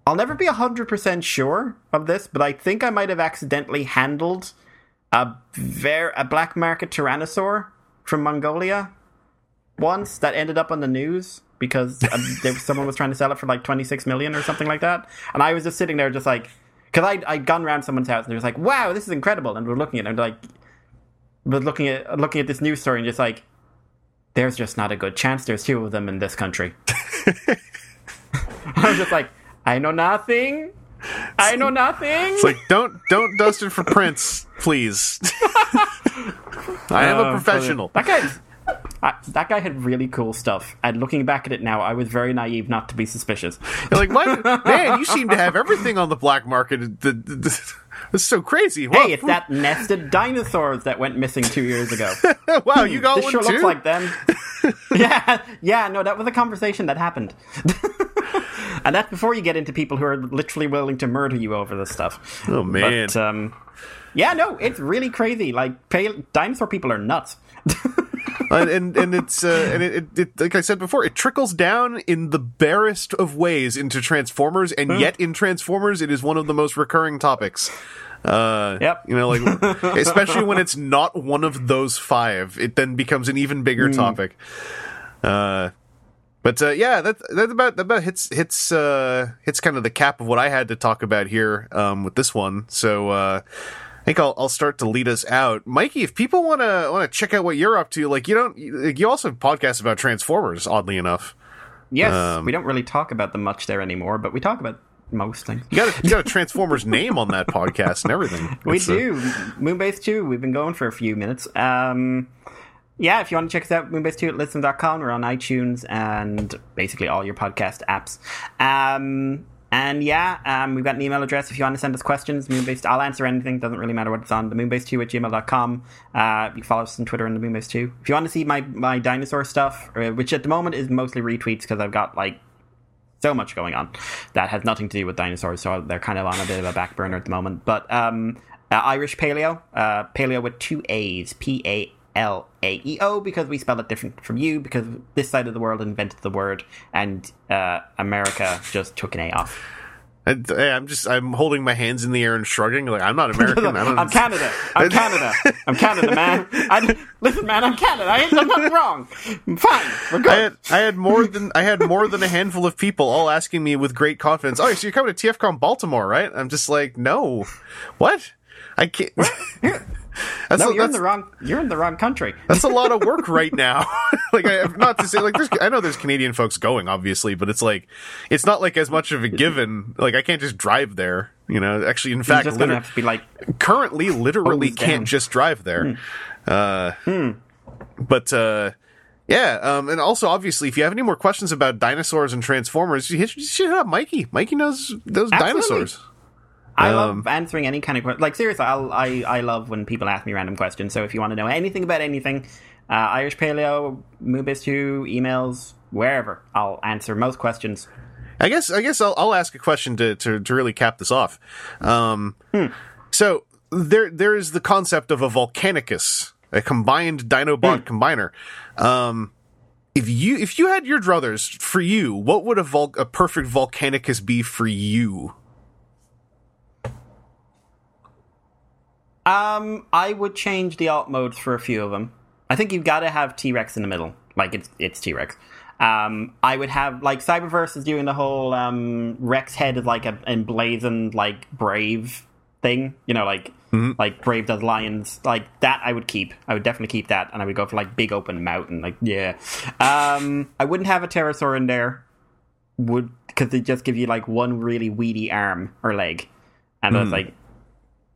I'll never be 100% sure of this, but I think I might have accidentally handled a ver- a black market tyrannosaur from Mongolia once that ended up on the news because um, (laughs) there, someone was trying to sell it for like 26 million or something like that. And I was just sitting there just like, because I'd, I'd gone around someone's house and they was like, wow, this is incredible. And we're looking at it and like, we're looking at, looking at this news story and just like, there's just not a good chance there's two of them in this country. (laughs) I was just like, I know nothing. I know nothing. it's like don't don't dust it for prints, please. (laughs) I am a Uh, professional. That guy, I, that guy had really cool stuff. And looking back at it now, I was very naive not to be suspicious. You're like, what? (laughs) Man, you seem to have everything on the black market. The- the- the- It's so crazy. Wow, Hey, it's that nested dinosaurs that went missing two years ago. (laughs) wow, you got this one sure too. looks like them. (laughs) yeah, yeah, no, that was a conversation that happened. (laughs) and that's before you get into people who are literally willing to murder you over this stuff. oh man, But, um, yeah, no, it's really crazy. Like, pale- dinosaur people are nuts. And, and and it's uh, and it, it, it like I said before, it trickles down in the barest of ways into Transformers, and Hmm. yet in Transformers, it is one of the most recurring topics. Uh, Yep. You know, like (laughs) especially when it's not one of those five, it then becomes an even bigger Hmm. topic. Uh, but uh, yeah, that that about that about hits hits uh, hits kind of the cap of what I had to talk about here um, with this one. So uh, I think I'll I'll start to lead us out, Mikey. If people want to want to check out what you're up to, like you don't you, you also have podcasts about Transformers. Oddly enough, Yes, Um, we don't really talk about them much there anymore, but we talk about most things. you got a, you got a (laughs) Transformers name on that podcast and everything. (laughs) We It's, do. Moonbase 2, we've been going for a few minutes. Um, yeah, if you want to check us out, moonbase2 at listen.com. We're on iTunes and basically all your podcast apps. Um, and yeah, um, we've got an email address if you want to send us questions. Moonbase, I'll answer anything. Doesn't really matter what it's on. The moonbase2 at gmail.com. Uh, you can follow us on Twitter and the moonbase2. If you want to see my, my dinosaur stuff, uh, which at the moment is mostly retweets because I've got like so much going on that has nothing to do with dinosaurs, so they're kind of on a bit of a back burner at the moment. But um, uh, Irish paleo, uh, paleo with two A's, P A L A E O, because we spell it different from you, because this side of the world invented the word, and uh, America just took an A off. I, I'm just I'm holding my hands in the air and shrugging like I'm not (laughs) American. I I'm Canada. I'm (laughs) Canada. I'm Canada, man. I, listen, man, I'm Canada. I ain't done nothing wrong. I'm fine. We're good. I had I had more than I had more than a handful of people all asking me with great confidence. Oh, so you're coming to TFCon Baltimore, right? I'm just like, no, what? I can't. (laughs) that's no, a, you're in the wrong. You're in the wrong country. that's a lot of work right (laughs) now. (laughs) like, I, not to say like, there's, I know there's Canadian folks going, obviously, but it's like, it's not like as much of a given. Like, I can't just drive there. You know, actually, in You're fact, liter- have to be like, currently literally can't down. just drive there. Uh, But uh, yeah, um, and also obviously, if you have any more questions about dinosaurs and Transformers, you, hit, you should hit up Mikey. Mikey knows those Absolutely. dinosaurs. I Um, love answering any kind of question. like seriously. I'll, I I love when people ask me random questions. So if you want to know anything about anything, uh, Irish Paleo, Two, emails, wherever, I'll answer most questions. I guess I guess I'll, I'll ask a question to, to, to really cap this off. Um, So there there is the concept of a Volcanicus, a combined Dinobot combiner. Um, if you if you had your druthers for you, what would a Vul- a perfect Volcanicus be for you? Um, I would change the alt modes for a few of them. I think you've got to have T Rex in the middle, like it's it's T Rex. Um, I would have like Cyberverse is doing the whole um, Rex head is like an emblazoned like brave thing, you know, like like brave does lions, like that. I would keep. I would definitely keep that, and I would go for like big open mountain, like yeah. Um, I wouldn't have a pterosaur in there, would because they just give you like one really weedy arm or leg, and I was like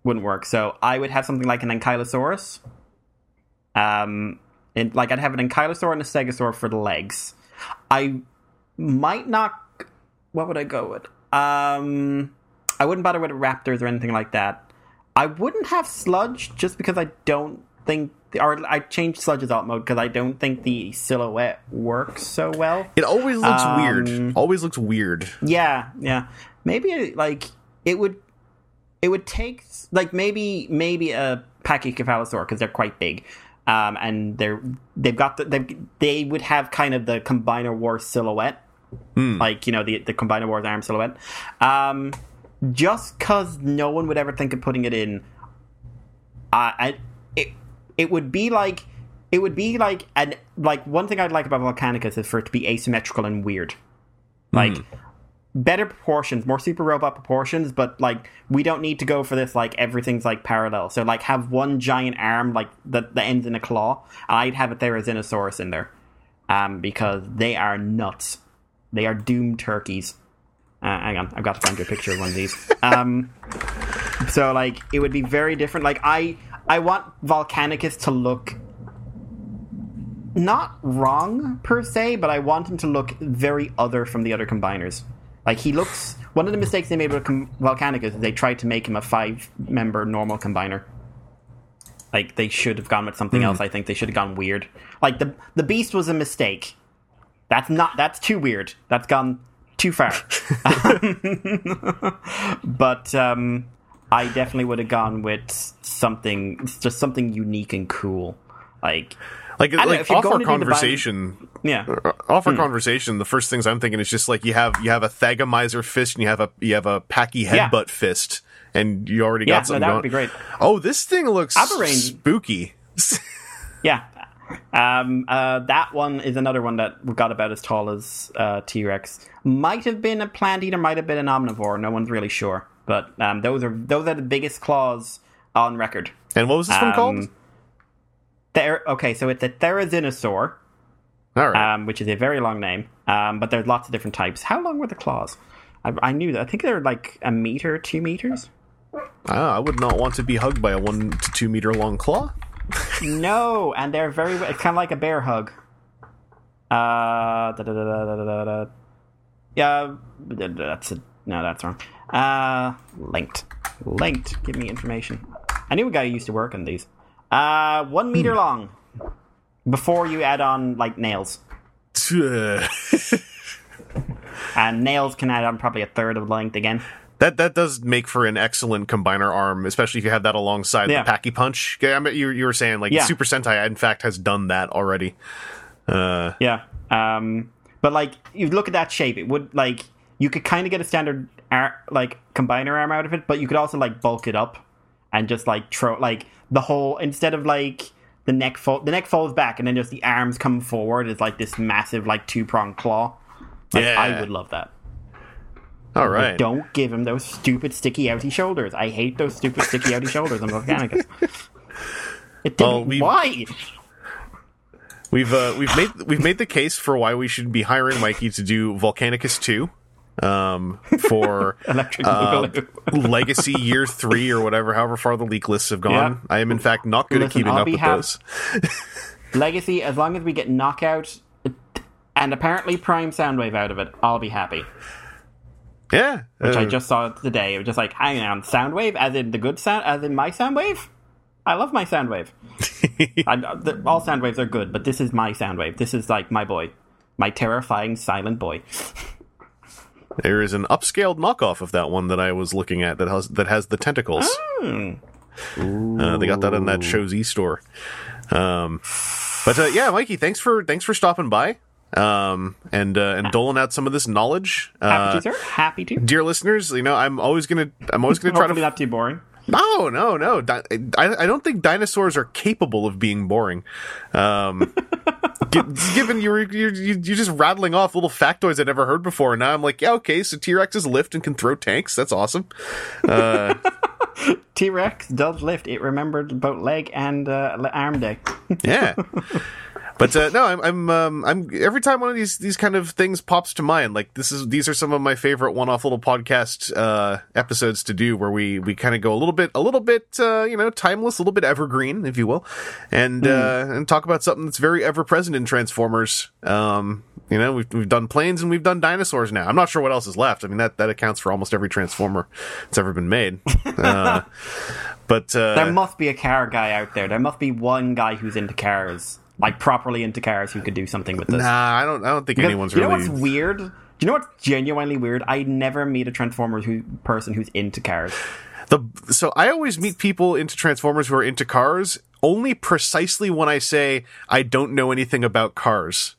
wouldn't work. So I would have something like an Ankylosaurus. Um, and like I'd have an Ankylosaur and a Stegosaur for the legs. I might not. What would I go with? Um, I wouldn't bother with raptors or anything like that. I wouldn't have sludge just because I don't think, or I changed sludge's alt mode because I don't think the silhouette works so well. It always looks Um, weird. Always looks weird. Yeah, yeah. Maybe like it would it would take like maybe maybe a Pachycephalosaur because they're quite big. Um, and they're they've got the they they would have kind of the Combiner War silhouette, like you know the the Combiner War's arm silhouette. Um, just because no one would ever think of putting it in, uh, I it it would be like it would be like and like one thing I'd like about Volcanicus is for it to be asymmetrical and weird, like better proportions, more super robot proportions, but like we don't need to go for this like everything's like parallel. So like have one giant arm like that that ends in a claw. I'd have it Therizinosaurus in there, um, because they are nuts. They are doomed turkeys. Uh, hang on, I've got to find you a picture of one of these. Um, so like it would be very different. Like I I want Volcanicus to look not wrong per se, but I want him to look very other from the other combiners. Like he looks one of the mistakes they made with Com- Volcanicus is they tried to make him a five-member normal combiner. Like they should have gone with something else. I think they should have gone weird. Like the the Beast was a mistake. That's not. That's too weird. That's gone too far. (laughs) (laughs) but um, I definitely would have gone with something, just something unique and cool. Like, Like, know, like off our going conversation, yeah, off Hmm. our conversation, the first things I'm thinking is just like you have you have a Thagomizer fist and you have a you have a Packy Yeah. headbutt fist, and you already Yeah, got no, something that would be great. Oh, this thing looks Aberrane- spooky. (laughs) yeah. Um, uh, that one is another one that got about as tall as uh, T Rex. Might have been a plant eater, might have been an omnivore. No one's really sure. But um, those are those are the biggest claws on record. and what was this one called? Ther- okay, so it's a Therizinosaur. All right. um, which is a very long name. Um, but there's lots of different types. How long were the claws? I, I knew that. I think they're like a meter, two meters. Ah, I would not want to be hugged by a one to two meter long claw. No, and they're very. It's kind of like a bear hug. Uh, da, da, da, da, da, da, da. yeah, that's a, no, that's wrong. Uh, linked, linked. Give me information. I knew a guy who used to work on these. Uh, one meter long. Before you add on like nails, (laughs) and nails can add on probably a third of length again. That that does make for an excellent combiner arm, especially if you have that alongside Yeah. the Packy Punch. Yeah, I mean, you you were saying like Yeah. Super Sentai, in fact, has done that already. Uh, Yeah. Um, but like you look at that shape, it would like you could kind of get a standard ar- like combiner arm out of it, but you could also like bulk it up and just like throw like the whole instead of like the neck fold the neck folds back and then just the arms come forward is like this massive like two pronged claw. Like, Yeah. I would love that. all right. Don't give him those stupid sticky outy shoulders. I hate those stupid sticky outy shoulders on Volcanicus. It didn't. Well, we- why? We've uh, we've made we've made the case for why we should be hiring Mikey to do Volcanicus two, um, for (laughs) Electric uh, Legacy Year (laughs) three or whatever, however far the leak lists have gone. Yeah. I am in fact not good at Listen, keeping I'll up with hap- those. (laughs) Legacy, as long as we get knockout and apparently Prime Soundwave out of it, I'll be happy. Yeah, Which I uh, just saw today. It was just like, hang on, Soundwave, as in the good sound, as in my Soundwave? I love my Soundwave. I, the, all Soundwaves are good, but this is my Soundwave. This is like my boy. My terrifying silent boy. There is an upscaled knockoff of that one that I was looking at that has that has the tentacles. Hmm. Uh, they got that in that Show Z store. Um, but uh, yeah, Mikey, thanks for thanks for stopping by um, and uh, and doling out some of this knowledge. Happy Uh, to, sir. Happy to. dear listeners, you know I'm always gonna I'm always gonna try to not be too boring. No no no Di- I, I don't think dinosaurs are capable of being boring. Um, (laughs) gi- given you're, you're you're just rattling off little factoids I'd never heard before, and now I'm like yeah okay so T Rexes lift and can throw tanks that's awesome. (laughs) T Rex does lift. It remembered both leg and uh, arm day. yeah. (laughs) But uh, no, I'm I'm um, I'm every time one of these these kind of things pops to mind, like this is these are some of my favorite one-off little podcast uh, episodes to do, where we we kind of go a little bit a little bit uh, you know timeless, a little bit evergreen, if you will, and uh, and talk about something that's very ever present in Transformers. Um, you know, we've we've done planes and we've done dinosaurs now. I'm not sure what else is left. I mean, that that accounts for almost every Transformer that's ever been made. (laughs) Uh, but uh, There must be a car guy out there. There must be one guy who's into cars, like properly into cars, who could do something with this. nah, I don't I don't think Because anyone's you know really. what's weird? Do you know what's genuinely weird? I never meet a Transformers who, person who's into cars. The so I always meet people into Transformers who are into cars only precisely when I say I don't know anything about cars.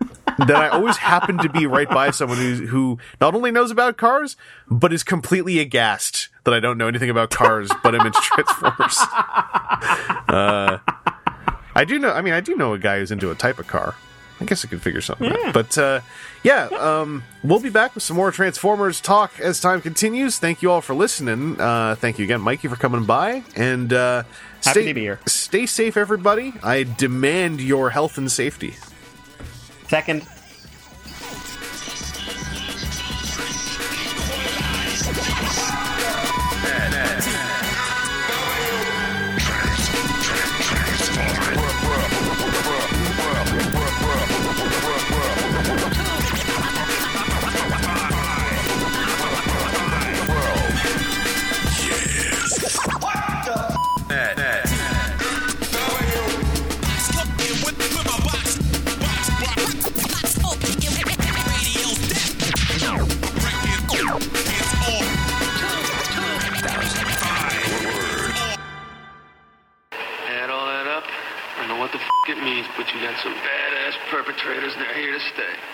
(laughs) that I always happen to be right by someone who who not only knows about cars but is completely aghast that I don't know anything about cars but I'm into (laughs) Transformers. (laughs) Uh, I do know. I mean, I do know a guy who's into a type of car. I guess I could figure something out. But uh, yeah, um, we'll be back with some more Transformers talk as time continues. Thank you all for listening. Uh, thank you again, Mikey, for coming by. And uh, Happy stay, to be here. stay safe, everybody. I demand your health and safety. Second, they're here to stay.